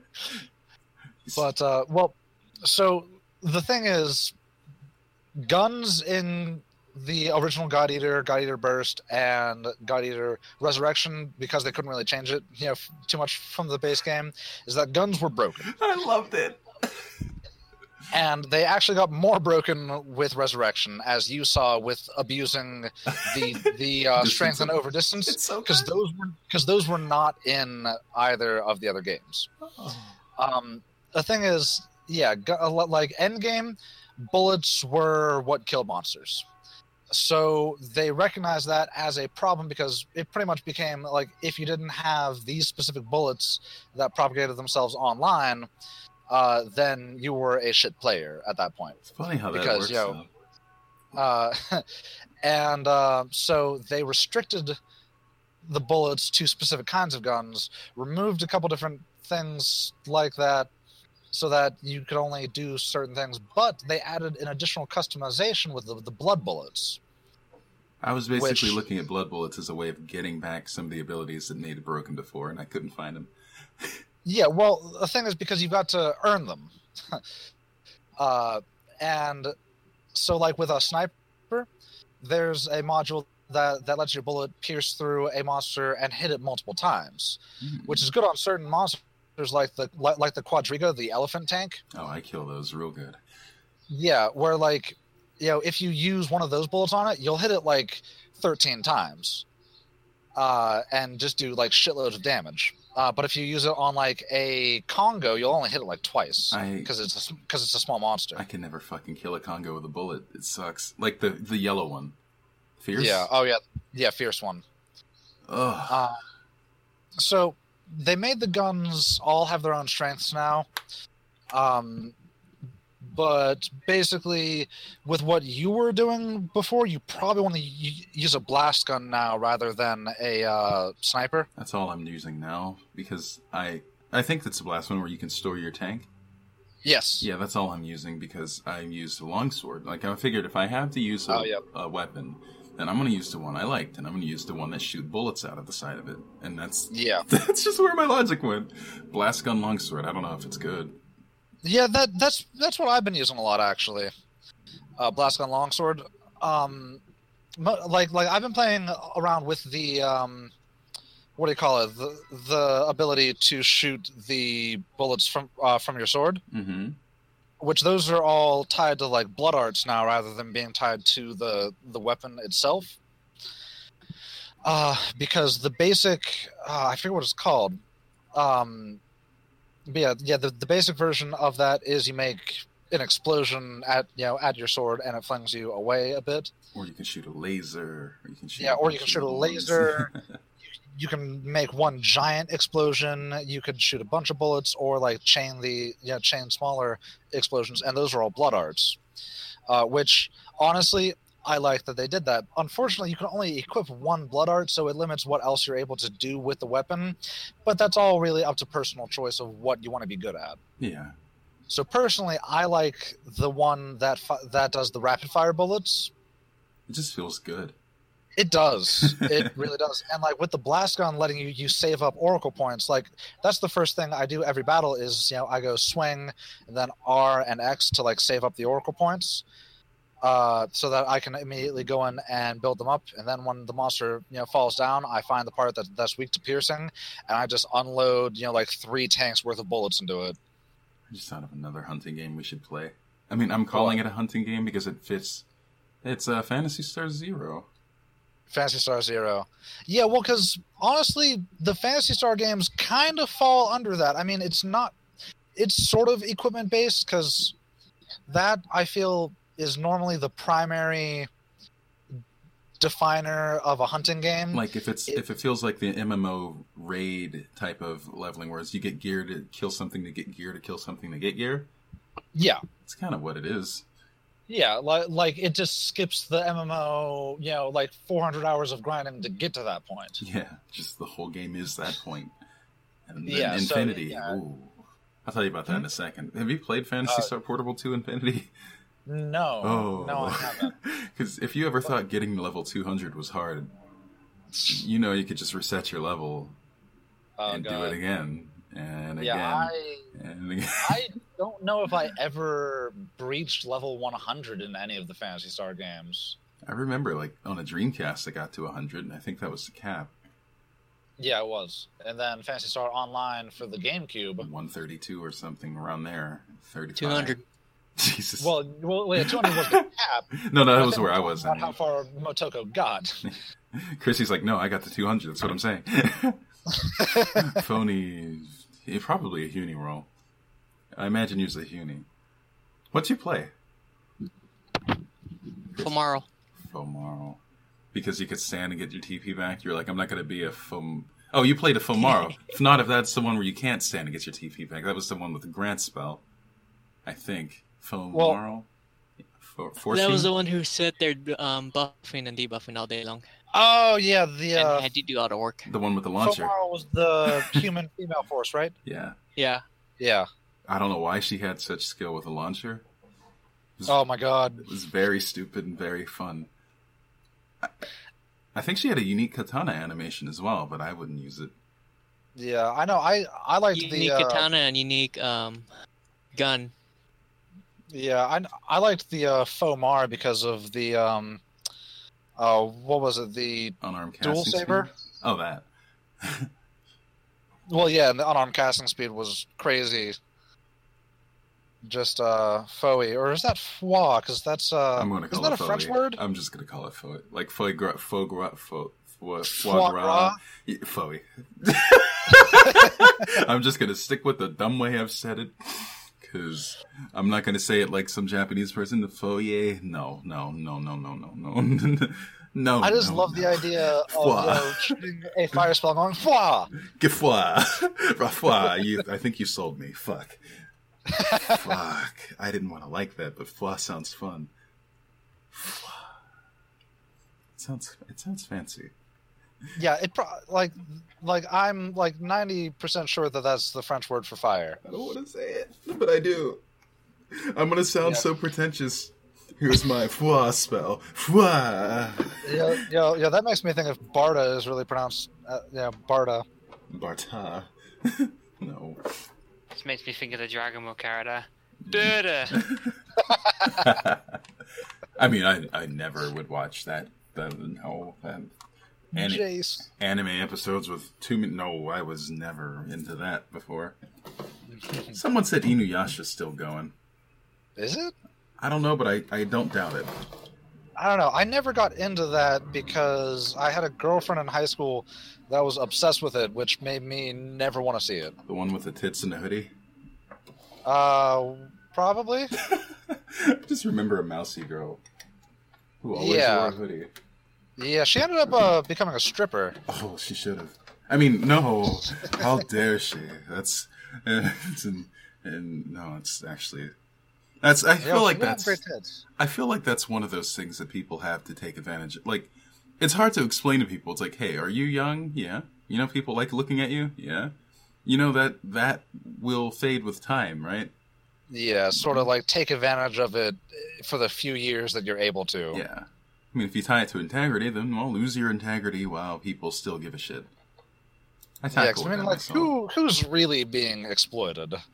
*laughs* But uh, well, so the thing is, guns in the original God Eater, God Eater Burst, and God Eater Resurrection, because they couldn't really change it, you know, f- too much from the base game, is that guns were broken, *laughs* I loved it. and they actually got more broken with Resurrection, as you saw with abusing the *laughs* the uh, strength and of- over distance, It's so because those were because those were not in either of the other games. Um, the thing is, yeah, gu- a lot- like Endgame, bullets were what killed monsters. So they recognized that as a problem because it pretty much became like if you didn't have these specific bullets that propagated themselves online, uh, then you were a shit player at that point. It's funny how that Because, works. yo, though. Uh, *laughs* and uh, so they restricted the bullets to specific kinds of guns, removed a couple different things like that so that you could only do certain things, but they added an additional customization with the, the blood bullets. I was basically which- looking at blood bullets as a way of getting back some of the abilities that Nate had broken before, and I couldn't find them. *laughs* Yeah, well, the thing is because you've got to earn them. *laughs* uh, and so, like with a sniper, there's a module that, that lets your bullet pierce through a monster and hit it multiple times, Hmm. which is good on certain monsters like the like, like the Quadriga, the elephant tank. Oh, I kill those real good. Yeah, where like you know if you use one of those bullets on it, you'll hit it like 13 times, uh, and just do like shitloads of damage. Uh, but if you use it on like a Kongou, you'll only hit it like twice because it's because it's a small monster. I can never fucking kill a Kongou with a bullet. It sucks. Like the the yellow one, fierce. Yeah. Oh yeah. Yeah. Fierce one. Ugh. Uh, so they made the guns all have their own strengths now. Um, but basically, with what you were doing before, you probably want to y- use a blast gun now rather than a uh, sniper. That's all I'm using now because I I think that's the last one where you can store your tank. Yes. Yeah, that's all I'm using because I used a longsword. Like I figured if I have to use a, Oh, a weapon, then I'm going to use the one I liked, and I'm going to use the one that shoot bullets out of the side of it, and that's Yeah. *laughs* that's just where my logic went. Blast gun longsword. I don't know if it's good. Yeah. That that's that's what I've been using a lot actually. Uh, blast gun longsword. Um, like like I've been playing around with the um, what do you call it? The the ability to shoot the bullets from uh, from your sword. Mm-hmm. Which those are all tied to like blood arts now rather than being tied to the the weapon itself uh because the basic uh, i forget what it's called um yeah yeah the, the basic version of that is you make an explosion at you know at your sword and it flings you away a bit Or you can shoot a laser. Or you can shoot Yeah, or you can shoot a laser. *laughs* you can make one giant explosion you could shoot a bunch of bullets or like chain the yeah chain smaller explosions and those are all blood arts uh, which honestly i like that they did that unfortunately you can only equip one blood art so it limits what else you're able to do with the weapon but that's all really up to personal choice of what you want to be good at yeah. so personally i like the one that fi- that does the rapid fire bullets It just feels good. It does. It *laughs* really does. And like with the blast gun letting you you save up oracle points, like that's the first thing I do every battle is, you know, I go swing and then R and X to like save up the oracle points. Uh, so that I can immediately go in and build them up, and then when the monster you know falls down, I find the part that that's weak to piercing, and I just unload you know like three tanks worth of bullets into it. I just thought of another hunting game we should play. I mean, I'm calling it a hunting game because it fits. It's uh, Phantasy Star Zero. Phantasy Star Zero. Yeah, well, because honestly, the Phantasy Star games kind of fall under that. I mean, it's not, it's sort of equipment based because that I feel is normally the primary definer of a hunting game. Like if it's It- if it feels like the MMO raid type of leveling, whereas you get gear to kill something to get gear to kill something to get gear. yeah, It's kind of what it is. Yeah, like like it just skips the MMO, you know, like 400 hours of grinding to get to that point. *laughs* Yeah, just the whole game is that point. And then Yeah, so, Infinity. yeah. Ooh. I'll tell you about that in a second. Have you played Phantasy Uh, Star Portable 2 Infinity? No, Oh. no, I haven't. *laughs* Because if you ever thought getting to level 200 was hard, you know you could just reset your level Oh, and do it again and again Yeah, I and *laughs* again. I don't know if I ever breached level 100 in any of the Phantasy Star games. I remember, like, on a Dreamcast, I got to 100, and I think that was the cap. Yeah, it was. And then Phantasy Star Online for the GameCube. 132 or something around there. 35. 200. Jesus. Well, well, wait, 200 was the *laughs* cap. no, no, that was where I was. about How far Motoko got? *laughs* Chrissy's like, no, I got to 200. That's what I'm saying. *laughs* Phony. Probably a Huni roll. I imagine usually Huni. What's your play? Tomorrow. Fomaro. Because you could stand and get your TP back. You're like, I'm not going to be a Fom. Oh, you played a Fomaro. *laughs* if not, if that's the one where you can't stand and get your TP back. That was the one with the Grant spell. I think. Fomaro? For, that was the one who sat there um, buffing and debuffing all day long. Oh, yeah, the and uh, had to do all the work. the one with the launcher. Fomaro was the *laughs* human female force, right? Yeah. Yeah. Yeah. I don't know why she had such skill with a launcher. Oh my god. It was very stupid and very fun. I, I think she had a unique katana animation as well, but I wouldn't use it. Yeah, I know. I I liked Unique the uh, katana and unique um, gun. Yeah, I I liked the uh, Fomar because of the um, uh, what was it? The Unarmed casting dual speed. saber. Oh, that. *laughs* Well, yeah, and the unarmed casting speed was crazy. Just uh, foey, or is that foi? Because that's uh, I'm going to isn't call that a French word? I'm just going to call it foe. Like foie gras, foie gras, foie, foie, Foie foie gras? Foie. *laughs* I'm just gonna stick with the dumb way I've said it, because I'm not gonna say it like some Japanese person. The foie. No, no, no, no, no, no, no, *laughs* no. I just no, love no. the idea of you know, a fire spell going foie. Gefoie. Rafoie. You, I think you sold me. Fuck. Fuck. I didn't want to like that, but foie sounds fun. It sounds. It sounds fancy. Yeah, it pro- like like I'm like ninety percent sure that that's the French word for fire. I don't want to say it, but I do. I'm gonna sound Yeah. so pretentious. Here's my foie spell. Foie. Yeah, yeah, yeah. That makes me think if Barda is really pronounced, uh, yeah, Barda. Barta. *laughs* no. This makes me think of the Dragon Ball character. *laughs* Duda. I mean, I I never would watch that. That no. Um, that, any, anime episodes with two min No, I was never into that before. *laughs* Someone said Inuyasha's still going. Is it? I don't know, but I, I don't doubt it. I don't know. I never got into that because I had a girlfriend in high school that was obsessed with it, which made me never want to see it. The one with the tits and the hoodie. Uh, probably. *laughs* I just remember a mousy girl who always Yeah. wore a hoodie. Yeah, she ended up uh, becoming a stripper. Oh, she should have. I mean, no. How dare she? That's *laughs* it's an, and no, it's actually that's. I Yeah, feel like that's. I feel like that's one of those things that people have to take advantage. of. Like, it's hard to explain to people. It's like, hey, are you young? Yeah. You know, people like looking at you. Yeah. You know that that will fade with time, right? Yeah, sort of like take advantage of it for the few years that you're able to. Yeah. I mean, if you tie it to integrity, then well, lose your integrity while people still give a shit. I Yeah, I mean, like, myself. who who's really being exploited? *laughs*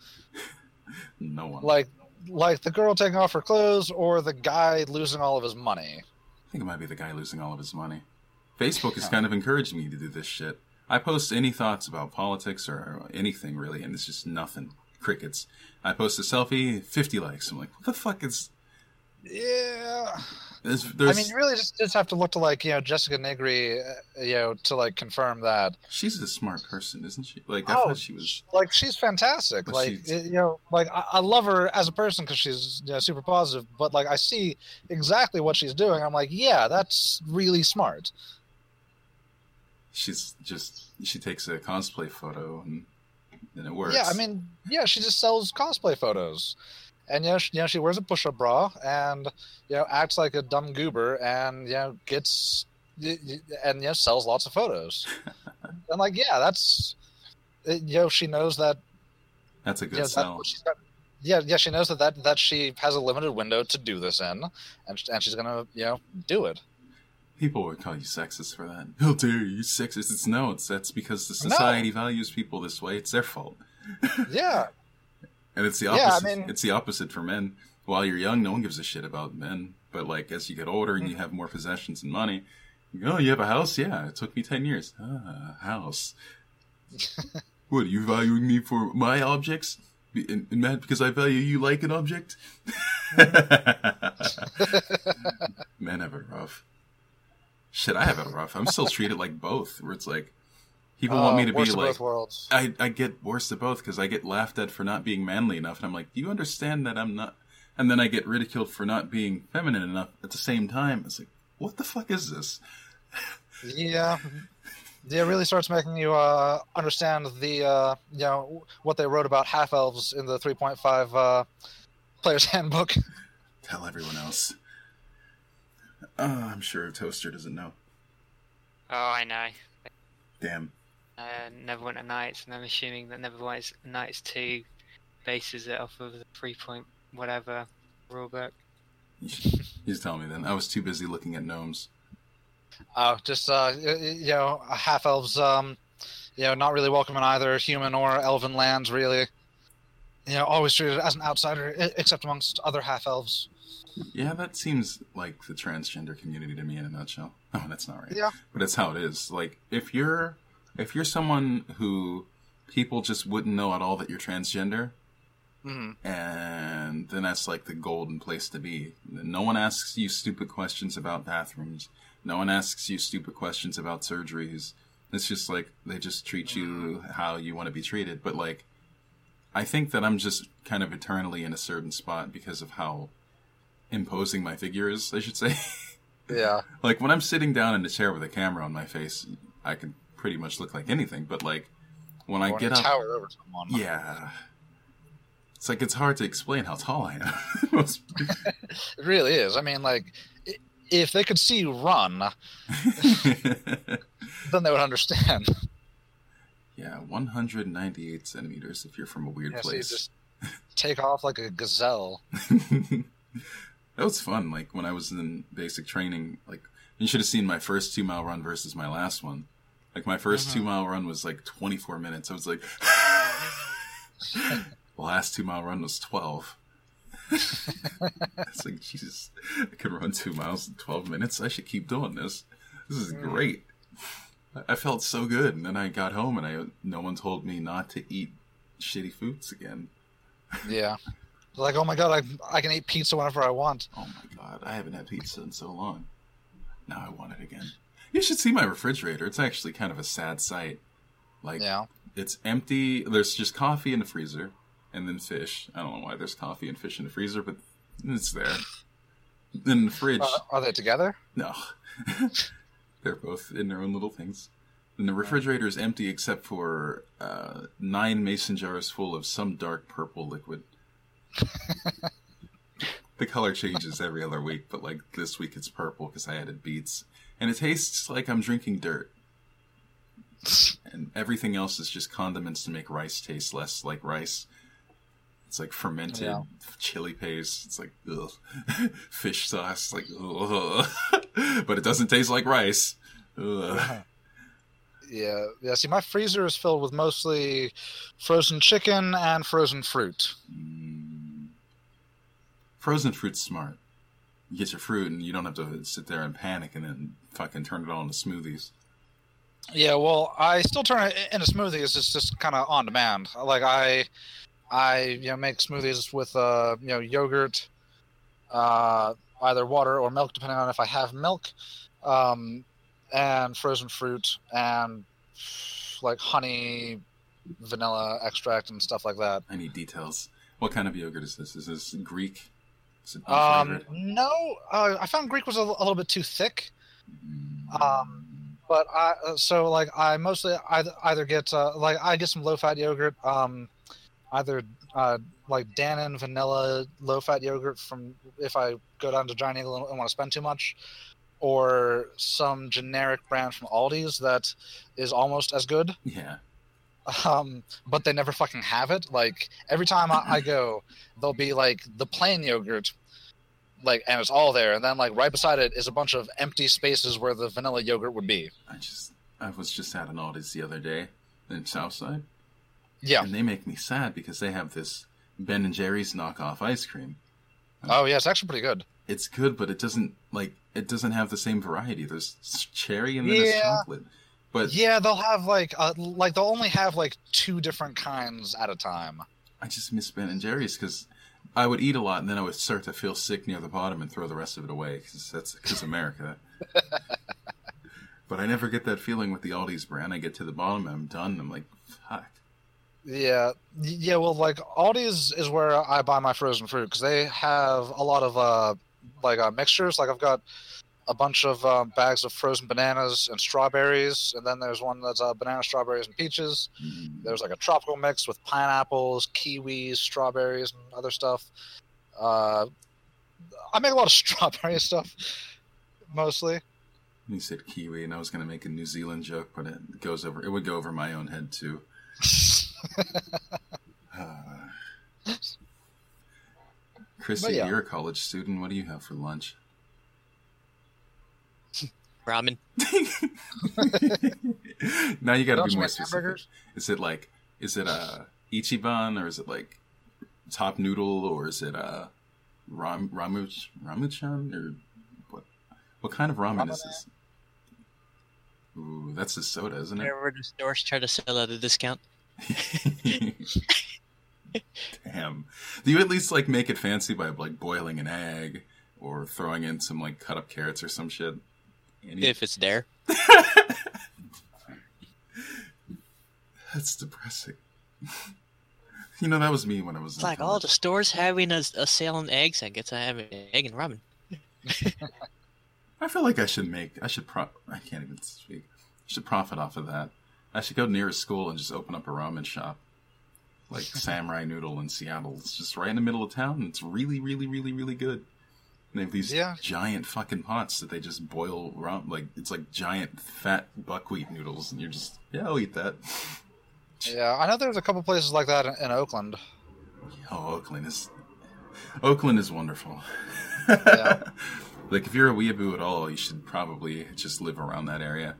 No one. Like, like the girl taking off her clothes, or the guy losing all of his money? I think it might be the guy losing all of his money. Facebook has kind of encouraged me to do this shit. I post any thoughts about politics or anything really, and it's just nothing. Crickets. I post a selfie, 50 likes. I'm like, what the fuck is. Yeah. There's, there's, I mean, you really just, just have to look to like you know Jessica Nigri, uh, you know, to like confirm that. she's a smart person, isn't she? Like, I Oh, thought she was. Like she's fantastic. But like she's- you know, like I, I love her as a person because she's you know, super positive. But like I see exactly what she's doing. I'm like, yeah, that's really smart. She's just. She takes a cosplay photo and then it works. Yeah, I mean, yeah, she just sells cosplay photos, and you know, she, you know, she wears a push-up bra and you know acts like a dumb goober, and you know gets and you know sells lots of photos. *laughs* and like, yeah, that's it- you know she knows that that's a you good know, sell. got. Yeah, yeah, she knows that, that that she has a limited window to do this in, and and she's gonna you know do it. People would call you sexist for that. How dare you, you sexist? It's no, it's that's because the No. society values people this way. It's their fault. *laughs* Yeah, And it's the Yeah, I opposite. mean- it's the opposite for men. While you're young, no one gives a shit about men. But like as you get older and you Mm-hmm. have more possessions and money, you go, oh, you have a house? Yeah, it took me ten years. Ah, house. *laughs* what are you valuing me for my objects? And, because I value you like an object? *laughs* Men have it rough. Shit, I have it rough. I'm still treated like both. Where it's like people want me to Uh, worst be of like both worlds. I, I get worse of both because I get laughed at for not being manly enough, and I'm like, do you understand that I'm not? And then I get ridiculed for not being feminine enough at the same time. It's like, what the fuck is this? Yeah, yeah, it really starts making you uh, understand the uh, you know what they wrote about half elves in the 3.5 uh, player's *laughs* handbook. Tell everyone else. Uh, I'm sure Toaster doesn't know. Oh, I know. Damn. Uh, Neverwinter Nights, and I'm assuming that Neverwinter Nights 2 bases it off of the 3 point whatever rulebook. You should- He's telling me then. I was too busy looking at gnomes. Oh, just uh, y- y- you know, half elves, um, you know, not really welcome in either human or elven lands, really. You know, always treated as an outsider, except amongst other half elves. Yeah, that seems like the transgender community to me in a nutshell. *laughs* Oh, that's not right. Yeah. But it's how it is. Like if you're if you're someone who people just wouldn't know at all that you're transgender, hmm and then that's like the golden place to be. No one asks you stupid questions about bathrooms. No one asks you stupid questions about surgeries. It's just like they just treat you how you want to be treated. But like, I think that I'm just kind of eternally in a certain spot because of how imposing my figure is. I should say. *laughs* Yeah. like when I'm sitting down in a chair with a camera on my face, I can pretty much look like anything. But like when I Or get up, tower over someone. yeah. It's like it's hard to explain how tall I am. *laughs* *laughs* It really is. I mean, like, if they could see you run, *laughs* then they would understand. yeah, 198 centimeters if you're from a weird Yeah, so place. just take off like a gazelle. that was fun. Like when I was in basic training, like you should have seen my first two mile run versus my last one. Like my 1st Mhm. two mile run was like 24 minutes. I was like, the *laughs* *laughs* last two mile run was 12. it's like Jesus, I can run two miles in 12 minutes. I should keep doing this. This is Mm. great. I- I felt so good, and then I got home and I no one told me not to eat shitty foods again. Yeah. Like, oh my god, I, I can eat pizza whenever I want. Oh my god, I haven't had pizza in so long. Now I want it again. You should see my refrigerator. It's actually kind of a sad sight. Like Yeah. it's empty. There's just coffee in the freezer and then fish. I don't know why there's coffee and fish in the freezer, but it's there. in the fridge. Uh, are they together? No. *laughs* They're both in their own little things. And the refrigerator is empty except for uh, nine mason jars full of some dark purple liquid. *laughs* the color changes every other week, but like this week it's purple because I added beets. And it tastes like I'm drinking dirt. And everything else is just condiments to make rice taste less like rice. It's like fermented Yeah. chili paste. It's like ugh. *laughs* fish sauce. Like ugh. *laughs* but it doesn't taste like rice. Ugh. *laughs* Yeah. Yeah. See, my freezer is filled with mostly frozen chicken and frozen fruit. Mm. Frozen fruit's smart. You get your fruit and you don't have to sit there and panic and then fucking turn it all into smoothies. Yeah, well, I still turn it into smoothies. It's just kind of on demand. Like I, I you know make smoothies with uh you know yogurt, uh either water or milk depending on if I have milk, um, and frozen fruit and like honey, vanilla extract and stuff like that. I need details. What kind of yogurt is this? Is this Greek? Um, no, uh, I found Greek was a, a little bit too thick. Um, but I uh, so like I mostly either, either get uh, like I get some low fat yogurt, um, either uh, like Dannon vanilla low fat yogurt from if I go down to Giant Eagle and, and want to spend too much, or some generic brand from Aldi's that is almost as good, yeah. Um, but they never fucking have it. Like every time I, I go, there'll be like the plain yogurt. Like and it's all there, and then like right beside it is a bunch of empty spaces where the vanilla yogurt would be. I just I was just at an Aldi's the other day in Southside, Yeah. and they make me sad because they have this Ben and Jerry's knockoff ice cream. Oh yeah, it's actually pretty good. It's good, but it doesn't like it doesn't have the same variety. There's cherry and then there's chocolate. But Yeah, they'll have like uh, like they'll only have like two different kinds at a time. I just miss Ben and Jerry's because I would eat a lot and then I would start to feel sick near the bottom and throw the rest of it away because that's because America. *laughs* but I never get that feeling with the Aldi's brand. I get to the bottom and I'm done. And I'm like, fuck. Yeah, yeah. Well, like Aldi's is where I buy my frozen fruit because they have a lot of uh like uh, mixtures. Like I've got a bunch of um, bags of frozen bananas and strawberries, and then there's one that's uh, banana, strawberries, and peaches. Mm. There's like a tropical mix with pineapples, kiwis, strawberries, and other stuff. Uh, I make a lot of *laughs* strawberry stuff, mostly. You said kiwi, and I was going to make a New Zealand joke, but it goes over. It would go over my own head too. *laughs* Uh, Chrissy, yeah. you're a college student. What do you have for lunch? Ramen. *laughs* now you got to be more make specific. hamburgers? Is it like, is it a Ichiban or is it like top noodle or is it a ram ramuch ramuchan or what? What kind of ramen is this? Ooh, that's a soda, isn't it? Whenever the stores try to sell at a discount. *laughs* Damn. Do you at least like make it fancy by like boiling an egg or throwing in some like cut up carrots or some shit? Any- if it's there. *laughs* That's depressing. *laughs* you know, that was me when I was. It's like all the stores having a, a sale on eggs. I guess I have an egg and ramen. *laughs* I feel like I should make. I should pro. I can't even speak. I should profit off of that. I should go near a school and just open up a ramen shop, like Samurai Noodle in Seattle. It's just right in the middle of town. And it's really, really, really, really good. They have these Yeah. giant fucking pots that they just boil ramen. Like it's like giant fat buckwheat noodles, and you're just yeah, I'll eat that. Yeah, I know there's a couple places like that in, in Oakland. Oh, Oakland is Oakland is wonderful. Yeah. *laughs* like if you're a weeaboo at all, you should probably just live around that area.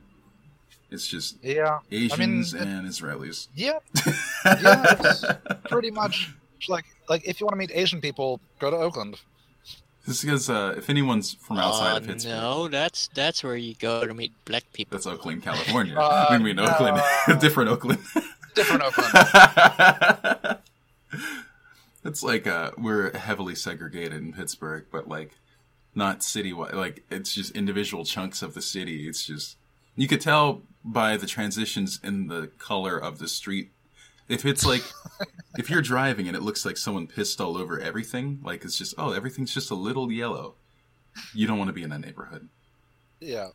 It's just Yeah, Asians it- and Israelis. yeah, *laughs* yeah. It's pretty much like like if you want to meet Asian people, go to Oakland. This is because uh, if anyone's from outside Uh, of Pittsburgh, no, that's that's where you go to meet black people. that's Oakland, California. *laughs* Uh, we mean Oakland, no. *laughs* different Oakland. *laughs* Different Oakland. it's like uh, we're heavily segregated in Pittsburgh, but like not citywide. Like it's just individual chunks of the city. It's just you could tell by the transitions in the color of the street. If it's like if you're driving and it looks like someone pissed all over everything, like it's just oh everything's just a little yellow. You don't want to be in that neighborhood. Yeah,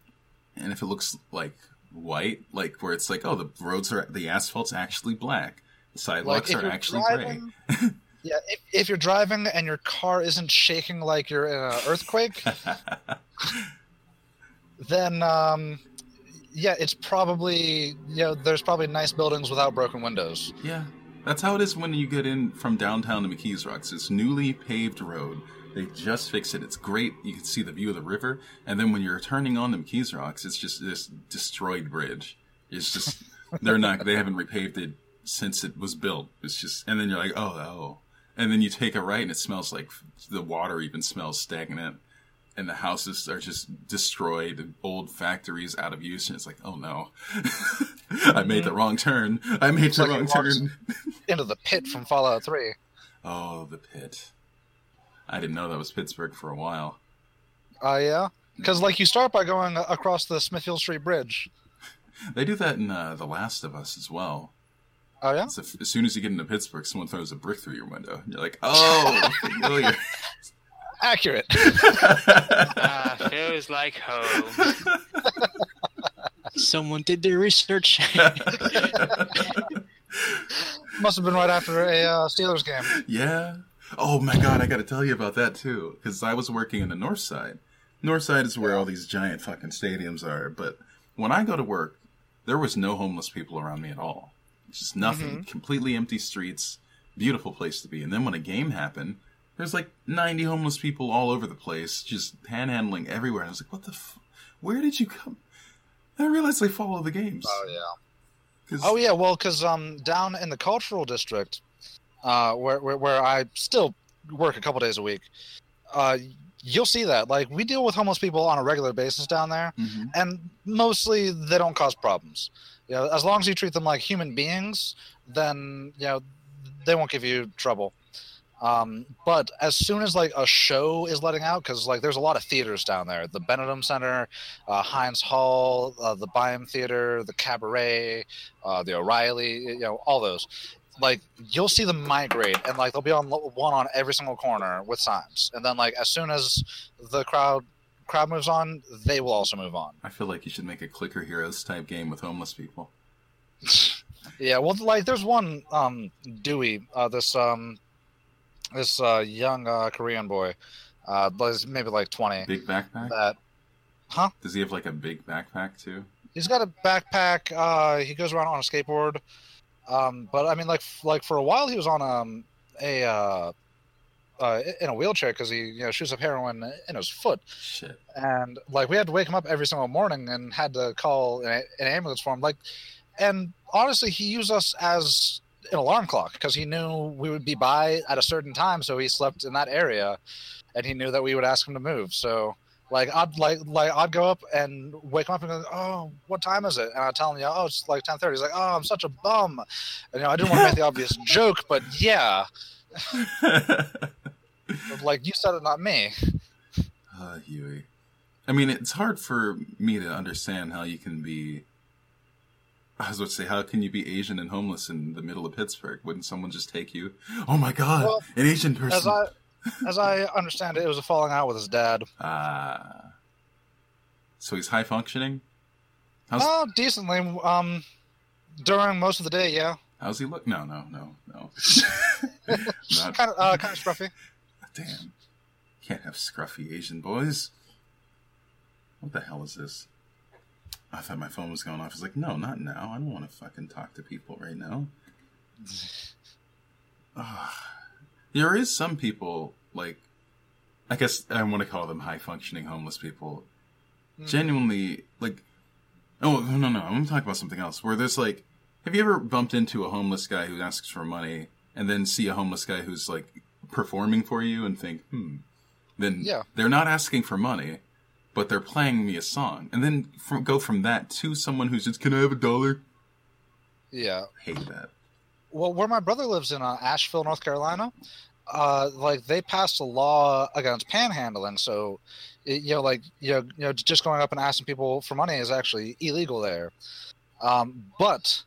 And if it looks like white, like where it's like, oh, the roads are the asphalt's actually black, the sidewalks if are actually driving- *laughs* yeah. If, if you're driving and your car isn't shaking like you're in an earthquake, *laughs* then um, yeah, it's probably you know there's probably nice buildings without broken windows. yeah, that's how it is when you get in from downtown to McKees Rocks. It's newly paved road. They just fixed it. It's great. You can see the view of the river. And then when you're turning on the McKees Rocks, it's just this destroyed bridge. It's just *laughs* they're not. They haven't repaved it since it was built. It's just, and then you're like, oh, oh. And then you take a right, and it smells like the water even smells stagnant. And the houses are just destroyed, and old factories out of use, and it's like, oh no, *laughs* I made the wrong turn. I made the like wrong turn. *laughs* Into the pit from Fallout Three. Oh, the pit. I didn't know that was Pittsburgh for a while. Uh, yeah, because like you start by going across the Smithfield Street Bridge. *laughs* They do that in uh, The Last of Us as well. Oh yeah, So as soon as you get into Pittsburgh, someone throws a brick through your window. And you're like, oh, familiar. Accurate. Ah, feels like home. *laughs* Someone did their research. *laughs* Must have been right after a uh, Steelers game. yeah. Oh my god, I got to tell you about that too. Because I was working in the North Side. North Side is where all these giant fucking stadiums are. But when I go to work, there was no homeless people around me at all. Just nothing. Completely empty streets. Beautiful place to be. And then when a game happened, there's like 90 homeless people all over the place, just panhandling everywhere. And I was like, what the f- Where did you come? I realized they follow the games. Oh yeah. Oh yeah, well, because um, down in the cultural district, uh, where, where where I still work a couple days a week, uh, you'll see that. Like we deal with homeless people on a regular basis down there, Mhm. and mostly they don't cause problems. You know, as long as you treat them like human beings, then you know they won't give you trouble. Um, but as soon as like a show is letting out, because like there's a lot of theaters down there, the Benedum Center, uh, Heinz Hall, uh, the Byham Theater, the Cabaret, uh, the O'Reilly, you know, all those. Like you'll see them migrate, and like they'll be on one on every single corner with signs, and then like as soon as the crowd crowd moves on, they will also move on. I feel like you should make a Clicker Heroes type game with homeless people. *laughs* Yeah, well, like there's one um Dewey, uh, this um this uh young uh, Korean boy, uh, maybe like twenty. Big backpack? That huh? Does he have like a big backpack too? he's got a backpack. Uh, he goes around on a skateboard. Um, but I mean, like like for a while he was on um a uh, uh in a wheelchair because he you know shoots up heroin in his foot, Shit. and like we had to wake him up every single morning and had to call an, an ambulance for him. Like, and honestly, he used us as an alarm clock because he knew we would be by at a certain time, so he slept in that area, and he knew that we would ask him to move. So Like I'd like like I'd go up and wake him up and go, oh, what time is it? And I'd tell him, yeah, oh, it's like ten thirty. He's like, oh, I'm such a bum. And, you know, I didn't want to make the obvious *laughs* joke, but yeah, *laughs* like you said it, not me. uh, Huey. I mean, it's hard for me to understand how you can be. I was about to say, how can you be Asian and homeless in the middle of Pittsburgh? Wouldn't someone just take you? Oh my God, Well, an Asian person. As I as I understand it, it was a falling out with his dad. Ah. so he's high functioning. How's Oh, decently. Um, during most of the day, yeah. how's he look? No, no, no, no. *laughs* Not Kind of uh, kind of scruffy. damn. Can't have scruffy Asian boys. What the hell is this? I thought my phone was going off. I was like, no, not now. I don't want to fucking talk to people right now. *sighs* There is some people like, I guess I want to call them high functioning homeless people. Hmm. Genuinely, like, oh no, no, I'm talking about something else. Where there's like, have you ever bumped into a homeless guy who asks for money, and then see a homeless guy who's like performing for you, and think, hmm, then Yeah. they're not asking for money, but they're playing me a song, and then from, go from that to someone who's just, can I have a dollar? Yeah. Hate that. Well, where my brother lives in uh, Asheville, North Carolina, uh, like they passed a law against panhandling. So, it, you know, like you know, you know, just going up and asking people for money is actually illegal there. Um, but,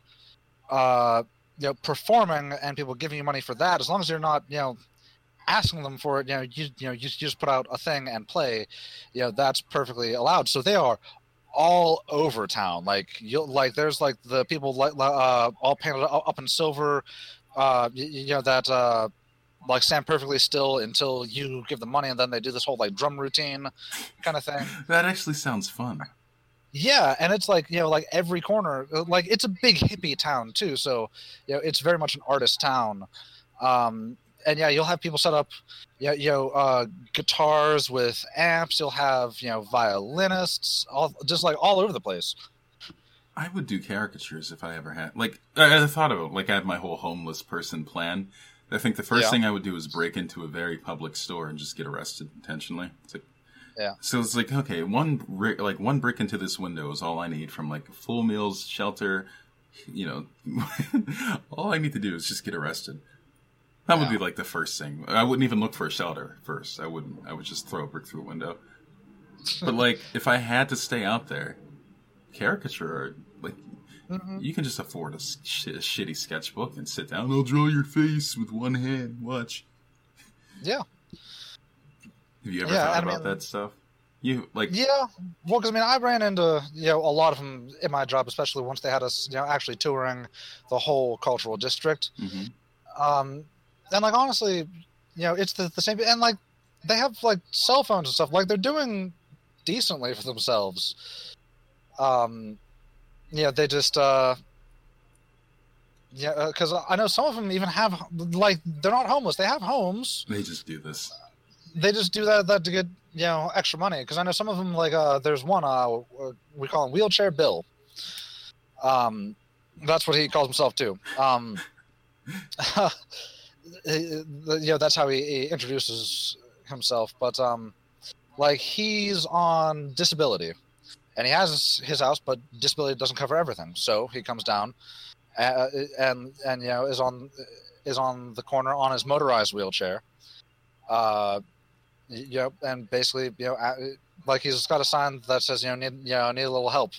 uh, you know, performing and people giving you money for that, as long as you're not, you know, asking them for it, you know, you you know, you, you just put out a thing and play, you know, that's perfectly allowed. So they are all over town. Like you'll like there's like the people like uh, all painted up in silver, uh, you, you know that uh, like stand perfectly still until you give them money, and then they do this whole like drum routine kind of thing. *laughs* That actually sounds fun. Yeah, and it's like you know like every corner, like it's a big hippie town too. So you know it's very much an artist town. Um, and yeah, you'll have people set up, you know, you know uh, guitars with amps. You'll have you know violinists, all just like all over the place. I would do caricatures if I ever had. Like, I, I thought of it. Like, I have my whole homeless person plan. I think the first Yeah. thing I would do is break into a very public store and just get arrested intentionally. It's like, Yeah. So it's like, okay, one brick, like one brick into this window is all I need from like full meals, shelter. You know, *laughs* all I need to do is just get arrested. That would be like the first thing. I wouldn't even look for a shelter first. I wouldn't. I would just throw a brick through a window. But *laughs* like, if I had to stay out there, caricature, like, Mhm. you can just afford a, sh- a shitty sketchbook and sit down. I'll draw your face with one hand. Watch. Yeah, Have you ever Yeah, thought I about mean- that stuff? You like, yeah. Well, because I mean, I ran into you know a lot of them in my job, especially once they had us you know actually touring the whole cultural district. mhm. um and like honestly you know it's the, the same and like they have like cell phones and stuff like they're doing decently for themselves. Um yeah they just uh yeah because i know some of them even have like they're not homeless they have homes. They just do this. they just do that, that to get you know extra money because i know some of them like uh there's one uh we call him wheelchair bill. Um that's what he calls himself too. Um *laughs* *laughs* you know that's how he, he introduces himself but um like he's on disability and he has his house but disability doesn't cover everything so he comes down uh, and and you know is on is on the corner on his motorized wheelchair uh you know, and basically, you know, like he's got a sign that says, you know, need, you know, need a little help.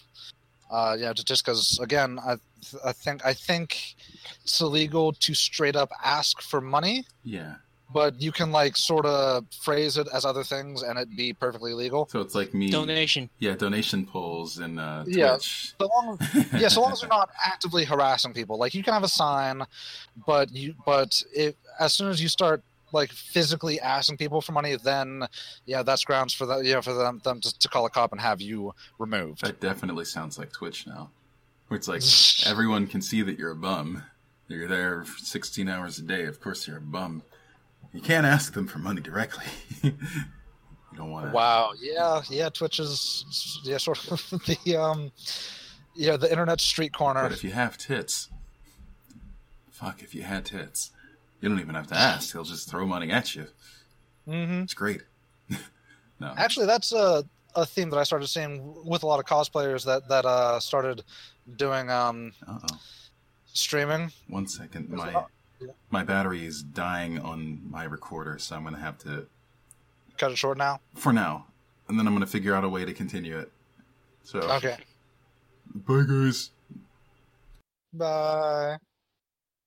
Uh, you know, just because again, I, I think, I think it's illegal to straight up ask for money, Yeah. but you can like sort of phrase it as other things and it be perfectly legal. So it's like me. Donation. Yeah, donation polls and uh, Yeah. Twitch. So long, *laughs* yeah, so long as you're not actively harassing people, like you can have a sign, but you, but if as soon as you start like physically asking people for money, then yeah, that's grounds for that, you know, for them them to, to call a cop and have you removed. That definitely sounds like Twitch now. Where it's like *laughs* everyone can see that you're a bum. You're there 16 hours a day. Of course, you're a bum. You can't ask them for money directly. *laughs* you don't want to. Wow. Yeah. Yeah. Twitch is yeah, sort of *laughs* the um, yeah, the internet street corner. But if you have tits, fuck, if you had tits, you don't even have to ask. They'll just throw money at you. Mm-hmm. It's great. no. Actually, that's uh, a theme that I started seeing with a lot of cosplayers that that uh, started doing um, Uh oh. streaming. One second. My yeah. my battery is dying on my recorder, so I'm gonna have to Cut it short now. for now, and then I'm gonna figure out a way to continue it. So Okay. bye guys. Bye.